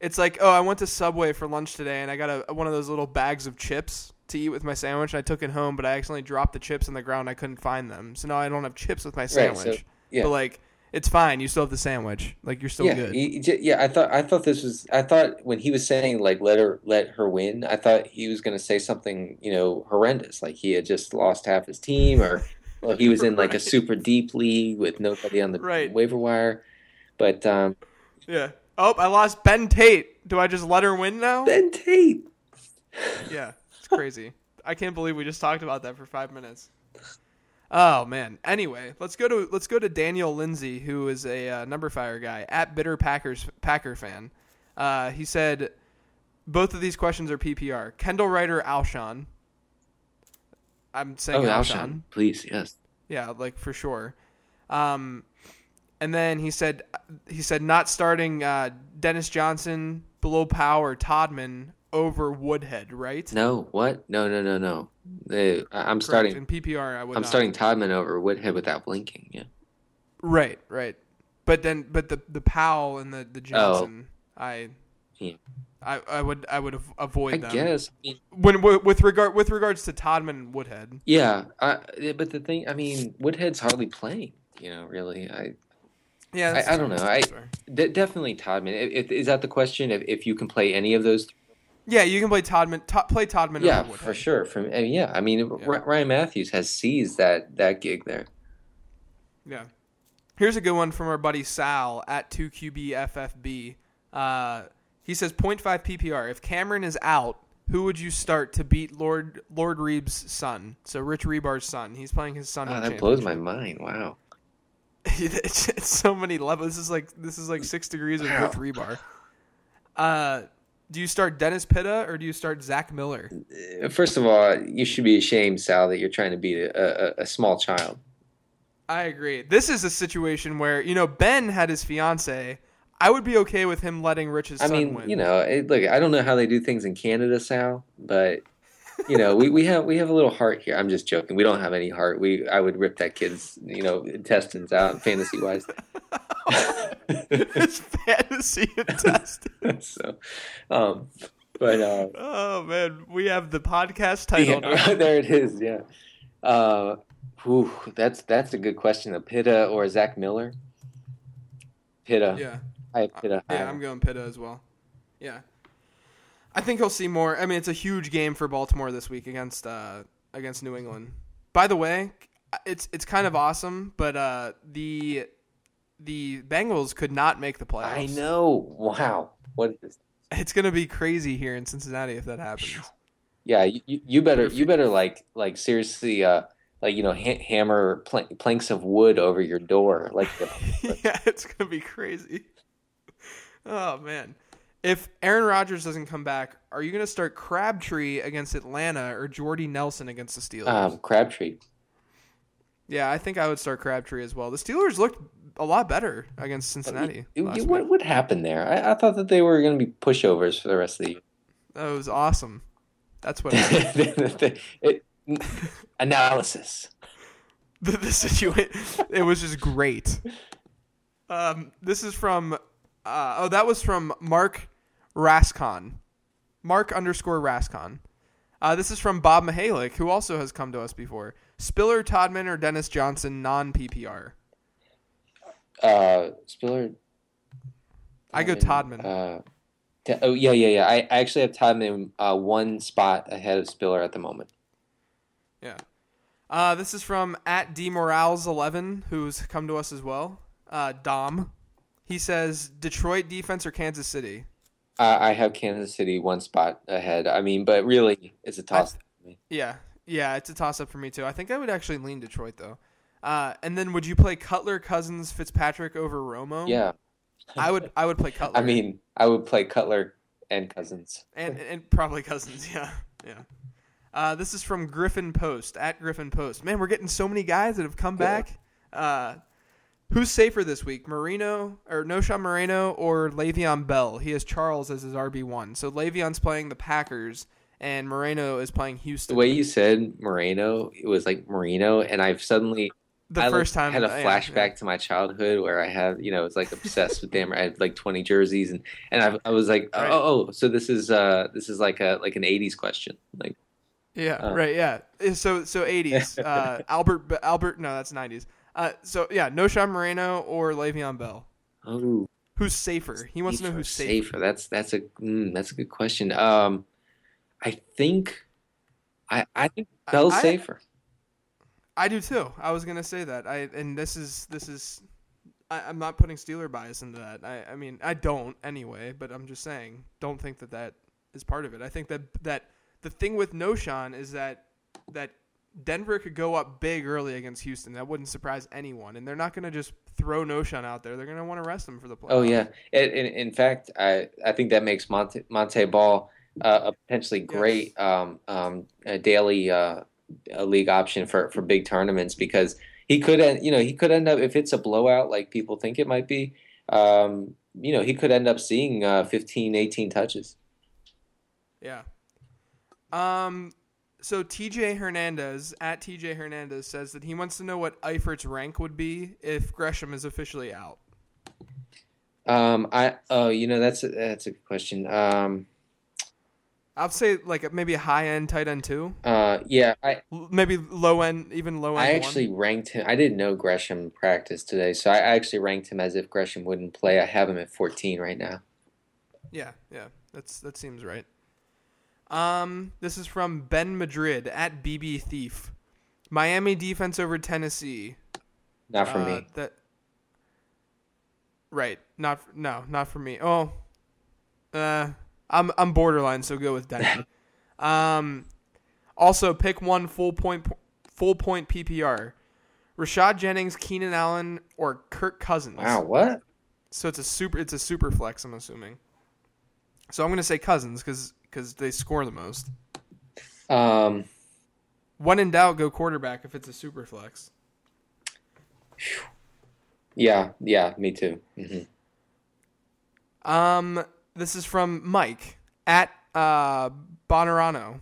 S2: It's like, oh, I went to Subway for lunch today, and I got a one of those little bags of chips to eat with my sandwich. And I took it home, but I accidentally dropped the chips on the ground. I couldn't find them, so now I don't have chips with my
S3: so-
S2: sandwich.
S3: yeah.
S2: But like, it's fine. You still have the sandwich. Like you're still
S3: yeah,
S2: good.
S3: he yeah. I thought I thought this was. I thought when he was saying like let her let her win, I thought he was going to say something you know horrendous, like he had just lost half his team, or or he was in like a super deep league with nobody on the
S2: Right.
S3: waiver wire. But um,
S2: yeah. Oh, I lost Ben Tate. Do I just let her win now?
S3: Ben Tate.
S2: Yeah, it's crazy. I can't believe we just talked about that for five minutes. Oh man. Anyway, let's go to let's go to Daniel Lindsay, who is a uh, numberFire guy at Bitter Packers Packer fan. Uh, he said both of these questions are PPR. Kendall Wright, Alshon. I'm saying Oh, Alshon.
S3: Alshon, please, yes.
S2: Yeah, like for sure. Um, and then he said he said not starting uh, Dennis Johnson Bilal Powell Todman over Woodhead, right?
S3: No, what? No, no, no, no. They, I- I'm
S2: Correct.
S3: starting.
S2: in PPR. I would.
S3: I'm
S2: not.
S3: starting Todman over Woodhead without blinking. Yeah.
S2: Right, right. But then, but the the Powell and the the Johnson, I,
S3: Oh. Yeah.
S2: I, I would I would av- avoid
S3: I
S2: them.
S3: guess. I mean,
S2: when with with regard with regards to Todman and Woodhead.
S3: yeah. I, but the thing, I mean, Woodhead's hardly playing. You know, really. I,
S2: Yeah,
S3: I, I don't know. I de- definitely Todman. If, if, is that the question? If, if you can play any of those?
S2: yeah, you can play Todman. To, play Todman.
S3: yeah,
S2: over
S3: for sure. From I mean, yeah, I mean, R- Ryan Mathews has seized that that gig there.
S2: Yeah. Here's a good one from our buddy Sal at 2QBFFB. Uh, he says 0.5 PPR. If Cameron is out, who would you start to beat Lord Lord Reeves' son? So Rich Hribar's son. He's playing his son.
S3: Oh, that blows my mind. Wow.
S2: it's, it's so many levels. This is like this is like six degrees of
S3: Wow.
S2: Rich Rebar. Uh, do you start Dennis Pitta or do you start Zach Miller?
S3: Uh, First of all, you should be ashamed, Sal, that you're trying to beat a, a, a small child.
S2: I agree. This is a situation where you know Ben had his fiance. I would be okay with him letting Rich's
S3: I
S2: son
S3: mean,
S2: win.
S3: you know, it, look, I don't know how they do things in Canada, Sal, but you know, we, we have we have a little heart here. I'm just joking. We don't have any heart. We I would rip that kid's you know intestines out fantasy wise.
S2: His fantasy intestine.
S3: so, um, but uh,
S2: Oh man, we have the podcast title.
S3: yeah, there it is. Yeah. Uh, whew, that's that's a good question. A Pitta or Zach Miller? Pitta.
S2: Yeah,
S3: I have Pitta.
S2: yeah,
S3: higher.
S2: I'm going Pitta as well. Yeah, I think he'll see more. I mean, it's a huge game for Baltimore this week against uh, against New England. By the way, it's it's kind of awesome, but uh, the the Bengals could not make the playoffs.
S3: I know. Wow. What is?
S2: It's gonna be crazy here in Cincinnati if that happens.
S3: Yeah, you, you- better you better like like seriously uh like you know ha- hammer pl- planks of wood over your door like
S2: yeah, it's gonna be crazy. Oh man, if Aaron Rodgers doesn't come back, are you gonna start Crabtree against Atlanta or Jordy Nelson against the Steelers?
S3: um Crabtree.
S2: yeah, I think I would start Crabtree as well. The Steelers looked a lot better against Cincinnati.
S3: You- you- what what happened there? I, I thought that they were going to be pushovers for the rest of the year.
S2: That was awesome. That's what
S3: It- analysis.
S2: the, the situation. It was just great. Um, this is from. Uh, oh, that was from Mark Rascon. Mark underscore Rascon. Uh, this is from Bob Mihalik, who also has come to us before. Spiller, Todman, or Dennis Johnson, non PPR.
S3: Uh, Spiller.
S2: I go Todman.
S3: Uh, t- oh yeah, yeah, yeah. I, I actually have Todman uh, one spot ahead of Spiller at the moment.
S2: Yeah. Uh, this is from at dmorales11, who's come to us as well. Uh, Dom. He says Detroit defense or Kansas City.
S3: Uh, I have Kansas City one spot ahead. I mean, but really, it's a toss.
S2: Yeah, yeah, it's a toss up for me too. I think I would actually lean Detroit though. Uh, and then would you play Cutler, Cousins, Fitzpatrick over Romo?
S3: Yeah,
S2: I would. I would play Cutler.
S3: I mean, I would play Cutler and Cousins.
S2: and and probably Cousins. Yeah, yeah. Uh, this is from Griffin Post at Griffin Post. Man, we're getting so many guys that have come
S3: Yeah.
S2: back. Uh, who's safer this week, Marino or Knowshon Moreno or Le'Veon Bell? He has Charles as his RB one. So Le'Veon's playing the Packers, and Moreno is playing Houston.
S3: The way you said Moreno, it was like Marino, and I've suddenly
S2: the
S3: I
S2: first
S3: like,
S2: time
S3: had a flashback
S2: yeah.
S3: to my childhood where I had, you know, I was like obsessed with them. I had like 20 jerseys and and I, I was like,
S2: Right.
S3: oh, oh, so this is uh this is like a like an 80s question. Like
S2: Yeah,
S3: Uh.
S2: right. Yeah. So so eighties. Uh, Albert Albert. No, that's nineties. Uh, so yeah, Knowshon Moreno or Le'Veon Bell.
S3: oh,
S2: Who's safer? He wants to know who's safer.
S3: safer. That's that's a mm, that's a good question. Um I think I I think Bell's
S2: I-
S3: safer.
S2: I do too. I was gonna say that. I and this is this is. I, I'm not putting Steeler bias into that. I I mean I don't anyway, but I'm just saying don't think that that is part of it. I think that that the thing with Knowshon is that that Denver could go up big early against Houston. That wouldn't surprise anyone, and they're not gonna just throw Knowshon out there. They're gonna want to rest him for the playoffs.
S3: Oh yeah. In, in, in fact, I I think that makes Montee Montee Ball uh, a potentially great um, um, a daily uh, a league option for, for big tournaments because he could end, you know he could end up if it's a blowout like people think it might be. Um, you know he could end up seeing uh, 15, 18 touches.
S2: Yeah. Um. So TJ Hernandez at TJ Hernandez says that he wants to know what Eifert's rank would be if Gresham is officially out.
S3: Um, I oh you know that's a, that's a good question. Um,
S2: I'll say like maybe a high end tight end two,
S3: uh, yeah, I
S2: maybe low end, even low end.
S3: I
S2: one.
S3: actually ranked him. I didn't know Gresham practiced today, so I actually ranked him as if Gresham wouldn't play. I have him at 14 right now.
S2: Yeah, yeah, that's that seems right. Um, this is from Ben Madrid at BB Thief. Miami defense over Tennessee.
S3: Not for
S2: Uh,
S3: me.
S2: That right? Not no, not for me. Oh, uh, I'm I'm borderline, so go with Denny. um, also pick one full point full point PPR. Rashad Jennings, Keenan Allen, or Kirk Cousins.
S3: Wow, what?
S2: So it's a super it's a super flex. I'm assuming. So I'm gonna say Cousins because they score the most.
S3: Um,
S2: When in doubt, go quarterback if it's a super flex.
S3: yeah, yeah, me too. hmm
S2: Um, this is from Mike at uh Bonerano.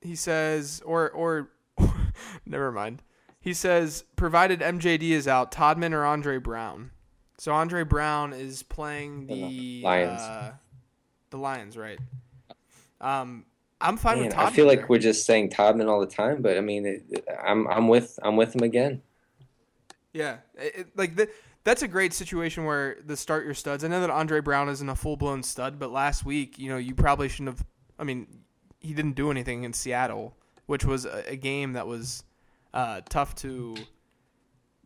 S2: He says, or or never mind. He says, provided MJD is out, Todman or Andre Brown. So Andre Brown is playing the
S3: Lions.
S2: Uh, the Lions, right? Um, I'm fine
S3: Man,
S2: with Todman.
S3: I feel like we're just saying Todman all the time, but I mean, it, I'm I'm with I'm with him again.
S2: Yeah, it, it- like the, that's a great situation where the start your studs. I know that Andre Brown isn't a full blown stud, but last week, you know, you probably shouldn't have. I mean, he didn't do anything in Seattle, which was a, a game that was uh, tough to.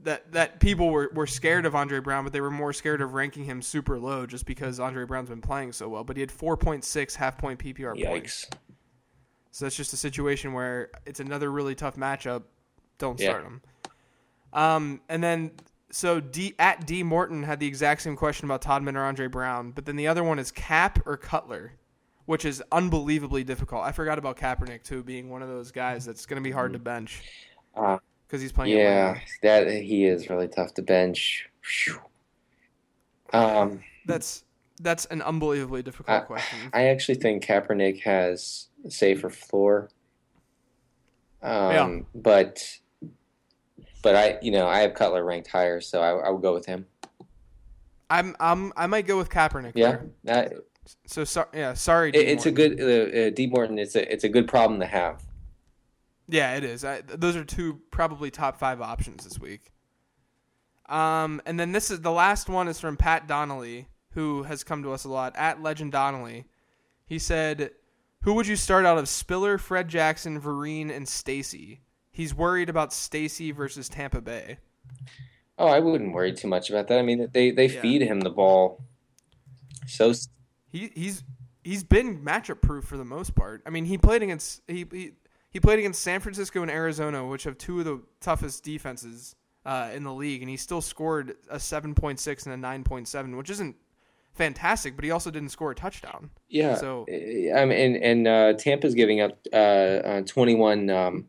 S2: That that people were, were scared of Andre Brown, but they were more scared of ranking him super low just because Andre Brown's been playing so well. But he had four point six half point PPR points. So that's just a situation where it's another really tough matchup. Don't
S3: Yeah.
S2: start him. Um, and then so D at D Morton had the exact same question about Todman or Andre Brown, but then the other one is Cap or Cutler, which is unbelievably difficult. I forgot about Kaepernick too, being one of those guys that's going to be hard to bench
S3: Uh,
S2: because he's playing.
S3: yeah, that he is really tough to bench. Phew. Um,
S2: that's that's an unbelievably difficult
S3: I-
S2: question.
S3: I actually think Kaepernick has a safer floor. Um,
S2: Yeah.
S3: but but I you know I have Cutler ranked higher, so I, I would go with him.
S2: I'm I'm I might go with Kaepernick.
S3: Yeah, that,
S2: So so, yeah, sorry. D.
S3: it, it's a good uh, uh, D Morton. It's a it's a good problem to have.
S2: Yeah, it is. I, those are two probably top five options this week. Um, and then this is the last one is from Pat Donnelly, who has come to us a lot at Legend Donnelly. He said, "Who would you start out of Spiller, Fred Jackson, Vereen, and Stacy?" He's worried about Stacy versus Tampa Bay.
S3: Oh, I wouldn't worry too much about that. I mean, they they
S2: Yeah.
S3: feed him the ball. So
S2: He he's he's been matchup proof for the most part. I mean, he played against he he, he played against San Francisco and Arizona, which have two of the toughest defenses uh, in the league, and he still scored a seven point six and a nine point seven, which isn't fantastic, but he also didn't score a touchdown.
S3: yeah,
S2: So-
S3: I mean, and and uh, Tampa's giving up uh, uh, twenty one um,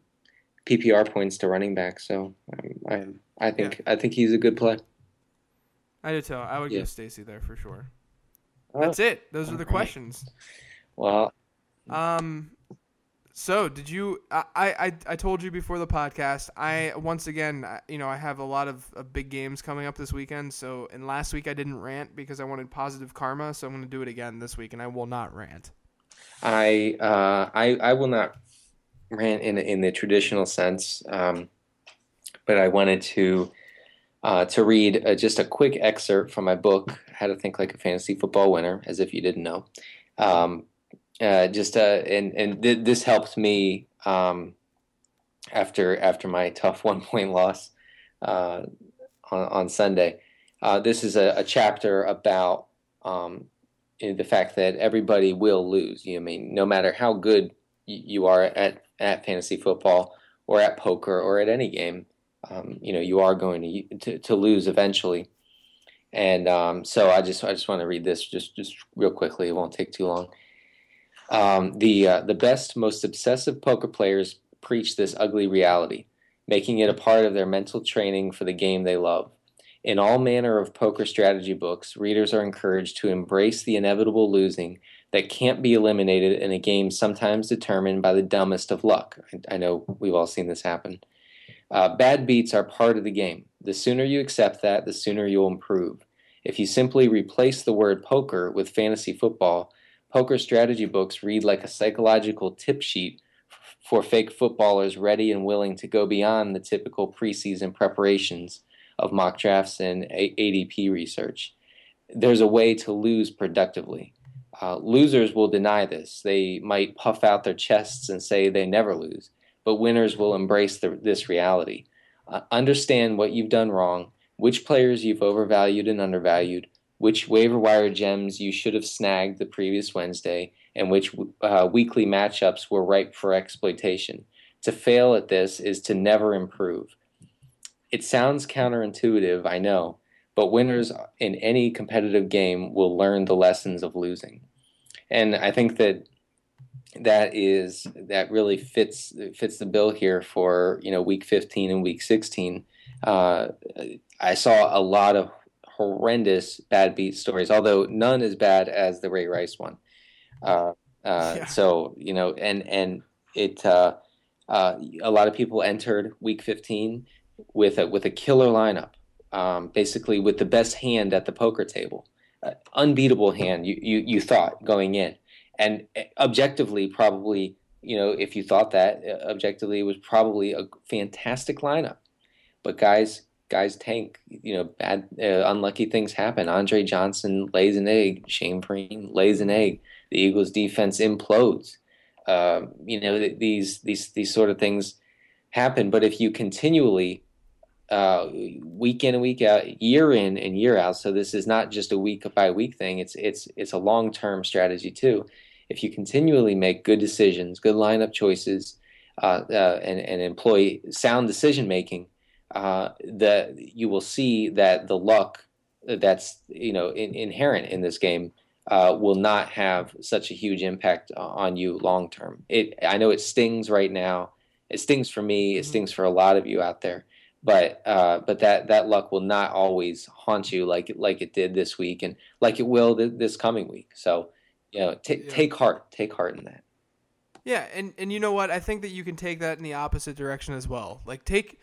S3: PPR points to running back. So um, I I think I think he's a good play.
S2: I do too. I would
S3: Yeah.
S2: go Stacy there for sure.
S3: Oh,
S2: That's it. Those are the
S3: alright.
S2: questions.
S3: Well,
S2: Um, So, did you? I, I I told you before the podcast. I once again, you know, I have a lot of, of, big games coming up this weekend. So, and last week I didn't rant because I wanted positive karma. So I'm going to do it again this week, and I will not rant.
S3: I uh, I I will not rant in in the traditional sense, um, but I wanted to uh, to read uh, just a quick excerpt from my book, How to Think Like a Fantasy Football Winner, as if you didn't know. Um, uh, just uh, and and th- this helped me um, after after my tough one point loss uh, on, on Sunday. Uh, this is a, a chapter about um, the fact that everybody will lose. You know, I mean, no matter how good you are at at fantasy football or at poker or at any game, um, you know, you are going to, to, to lose eventually. And um, so I just I just want to read this just just real quickly. It won't take too long. Um, the uh, the best, most obsessive poker players preach this ugly reality, making it a part of their mental training for the game they love. In all manner of poker strategy books, readers are encouraged to embrace the inevitable losing that can't be eliminated in a game sometimes determined by the dumbest of luck. I, I know we've all seen this happen. Uh, bad beats are part of the game. The sooner you accept that, the sooner you'll improve. If you simply replace the word poker with fantasy football, Poker strategy books read like a psychological tip sheet for fake footballers ready and willing to go beyond the typical preseason preparations of mock drafts and ADP research. There's a way to lose productively. Uh, losers will deny this. They might puff out their chests and say they never lose, but winners will embrace the, this reality. Uh, understand what you've done wrong, which players you've overvalued and undervalued, which waiver wire gems you should have snagged the previous Wednesday, and which uh, weekly matchups were ripe for exploitation. To fail at this is to never improve. It sounds counterintuitive, I know, but winners in any competitive game will learn the lessons of losing. And I think that that is that really fits fits the bill here for you know week 15 and week 16. Uh, I saw a lot of horrendous bad beat stories, although none as bad as the Ray Rice one. Uh, uh, yeah. So you know, and and it uh, uh a lot of people entered Week 15 with a with a killer lineup, um, basically with the best hand at the poker table, uh, unbeatable hand. You, you you thought going in, and uh, objectively probably you know if you thought that objectively it was probably a fantastic lineup, but guys guys tank. You know, bad, uh, unlucky things happen. Andre Johnson lays an egg. Shane Vereen lays an egg. The Eagles' defense implodes. Uh, you know, these these these sort of things happen. But if you continually, uh, week in and week out, year in and year out, so this is not just a week by week thing. It's it's it's a long term strategy too. If you continually make good decisions, good lineup choices, uh, uh, and and employ sound decision making uh, that you will see that the luck that's you know in, inherent in this game uh, will not have such a huge impact on you long term. It I know it stings right now. It stings for me. It mm-hmm. stings for a lot of you out there. But uh, but that that luck will not always haunt you like like it did this week and like it will th- this coming week. So you know t- yeah. take heart. Take heart in that.
S2: Yeah, and and you know what? I think that you can take that in the opposite direction as well. Like take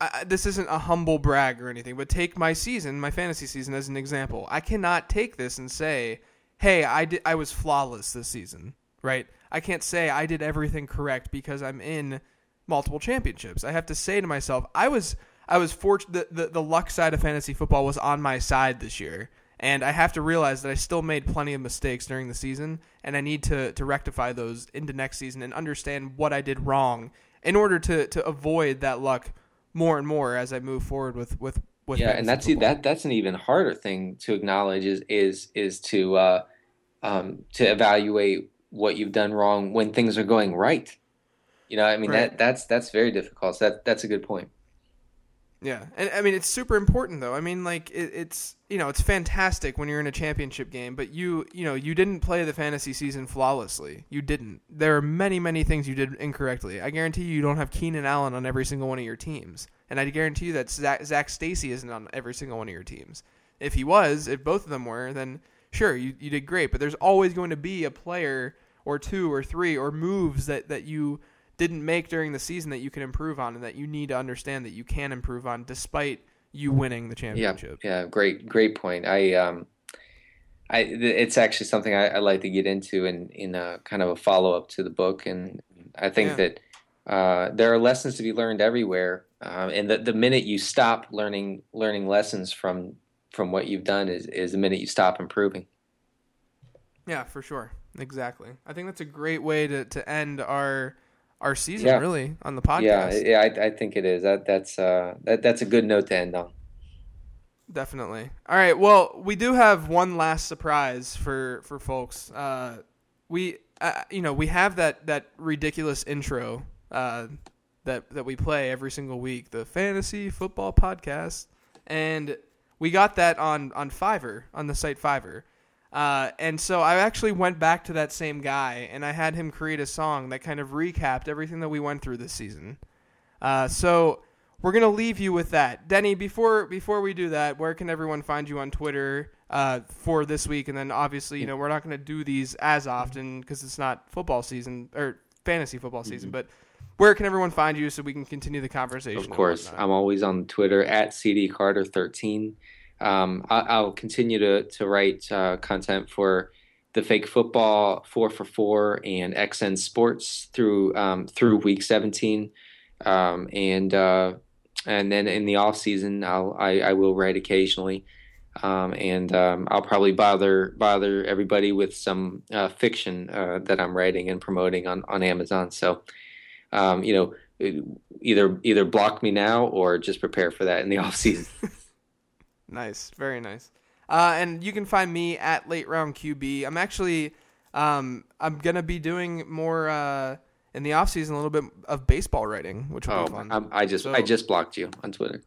S2: I, this isn't a humble brag or anything, but take my season, my fantasy season, as an example. I cannot take this and say, "Hey, I did, I was flawless this season." Right? I can't say I did everything correct because I'm in multiple championships. I have to say to myself, I was I was fortunate. The, the the luck side of fantasy football was on my side this year, and I have to realize that I still made plenty of mistakes during the season, and I need to to rectify those into next season and understand what I did wrong in order to to avoid that luck more and more as I move forward with with with
S3: yeah, and that's that that's an even harder thing to acknowledge is is is to uh, um, to evaluate what you've done wrong when things are going right. You know, I mean right. that that's that's very difficult. So that that's a good point.
S2: Yeah, and I mean it's super important though. I mean, like it, it's you know it's fantastic when you're in a championship game, but you you know you didn't play the fantasy season flawlessly. You didn't. There are many many things you did incorrectly. I guarantee you, you don't have Keenan Allen on every single one of your teams, and I guarantee you that Zach, Zac Stacy isn't on every single one of your teams. If he was, if both of them were, then sure you you did great. But there's always going to be a player or two or three or moves that that you didn't make during the season that you can improve on and that you need to understand that you can improve on despite you winning the championship.
S3: Yeah, yeah, great, great point. I, um, I, it's actually something I, I like to get into in in a kind of a follow up to the book, and I think yeah. that uh, there are lessons to be learned everywhere, um, and the the minute you stop learning learning lessons from from what you've done is is the minute you stop improving.
S2: Yeah, for sure, exactly. I think that's a great way to to end our our season yeah. really on the podcast.
S3: Yeah, yeah, I, I think it is. That that's uh that that's a good note to end on.
S2: Definitely. All right. Well, we do have one last surprise for for folks. Uh, we uh, you know we have that that ridiculous intro uh, that that we play every single week, the fantasy football podcast, and we got that on on Fiverr on the site Fiverr. Uh, and so I actually went back to that same guy and I had him create a song that kind of recapped everything that we went through this season. Uh, so we're gonna leave you with that, Denny. Before before we do that, where can everyone find you on Twitter uh, for this week? And then obviously, you know, we're not gonna do these as often because it's not football season or fantasy football season, mm-hmm. but where can everyone find you so we can continue the conversation?
S3: Of course, I'm always on Twitter at cdcarter13 um, I, will continue to to write uh, content for the fake football four for four and XN Sports through um, through week 17, um, and uh, and then in the off season I'll I, I will write occasionally. Um, and um, I'll probably bother bother everybody with some uh, fiction uh, that I'm writing and promoting on, on Amazon. So, um, you know, either either block me now or just prepare for that in the off season.
S2: Nice, very nice. Uh, and you can find me at late round QB. I'm actually, um, I'm gonna be doing more uh, in the off season, a little bit of baseball writing, which will oh, be fun.
S3: I'm, i just, so, I just blocked you on Twitter.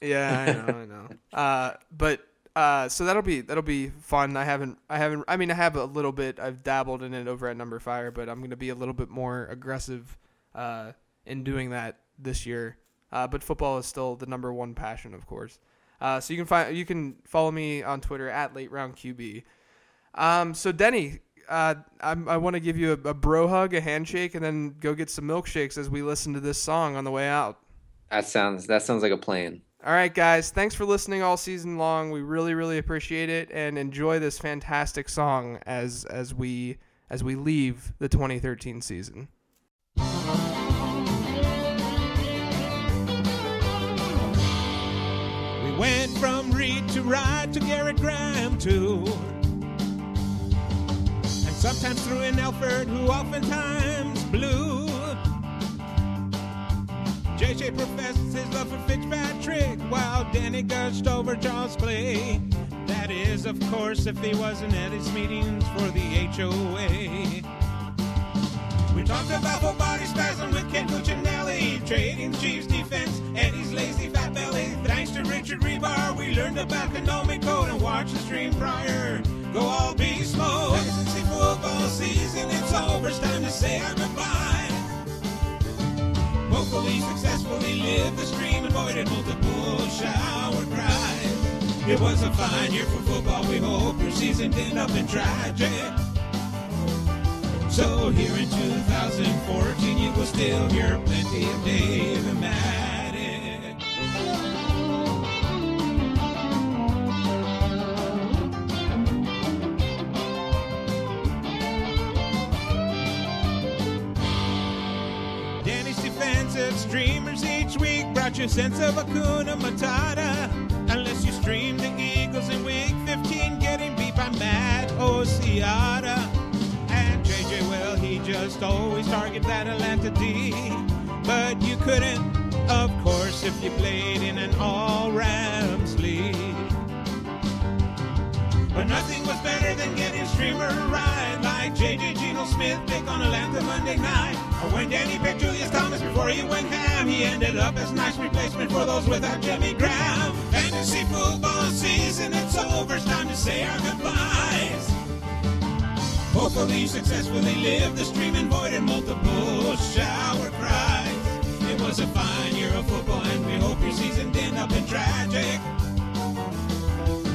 S2: Yeah, I know, I know. Uh, but uh, so that'll be that'll be fun. I haven't, I haven't. I mean, I have a little bit. I've dabbled in it over at Number numberFire, but I'm gonna be a little bit more aggressive uh, in doing that this year. Uh, but football is still the number one passion, of course. Uh, so you can find you can follow me on Twitter at late round QB. Um, so Denny, uh, i want to give you a, a, bro hug, a handshake, and then go get some milkshakes as we listen to this song on the way out.
S3: That sounds that sounds like a plan.
S2: All right, guys. Thanks for listening all season long. We really, really appreciate it, and enjoy this fantastic song as as we as we leave the 2013 season.
S1: Went from Reed to Ride to Garrett Graham too. And sometimes through an Elford who oftentimes blew. JJ professes his love for Fitzpatrick while Danny gushed over Charles Clay. That is, of course, if he wasn't at his meetings for the HOA. We talked about full body spasm with Ken Cuccinelli, trading Chiefs defense, Eddie's lazy fat belly. To Richard Hribar, we learned about Konami code and watched the stream prior. Go all beast mode. Emergency football season, it's over. It's time to say our goodbye. Hopefully, successfully lived the stream, avoided multiple shower cries. It was a fine year for football. We hope your season didn't up in tragic. So here in 2014, you will still hear plenty of Dave and Maddox. Week brought you a sense of Hakuna Matata. Unless you stream the Eagles in week 15, getting beat by Matt Asiata And JJ, well, he just always target that Atlanta D. But you couldn't, of course, if you played in an all Rams league. But nothing was better than getting streamer ride like JJ Geno Smith pick on Atlanta Monday night. When Danny picked Julius Thomas before he went ham, he ended up as nice replacement for those without Jimmy Graham. Fantasy football season, it's over. It's time to say our goodbyes. Hopefully you successfully live the streaming void and multiple shower cries. It was a fine year of football and we hope your season didn't up in tragic.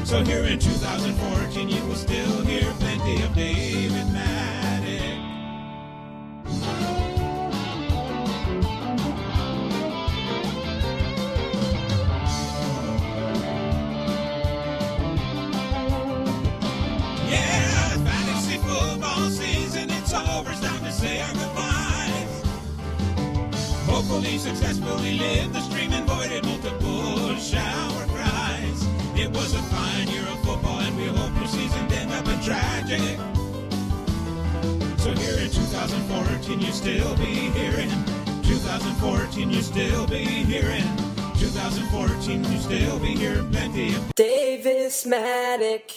S1: So here in 2014 you will still hear plenty of David Maddox. 2014, you still be hearing. 2014, you still be hearing. 2014, you still be hearing plenty of
S4: Davis Maddock.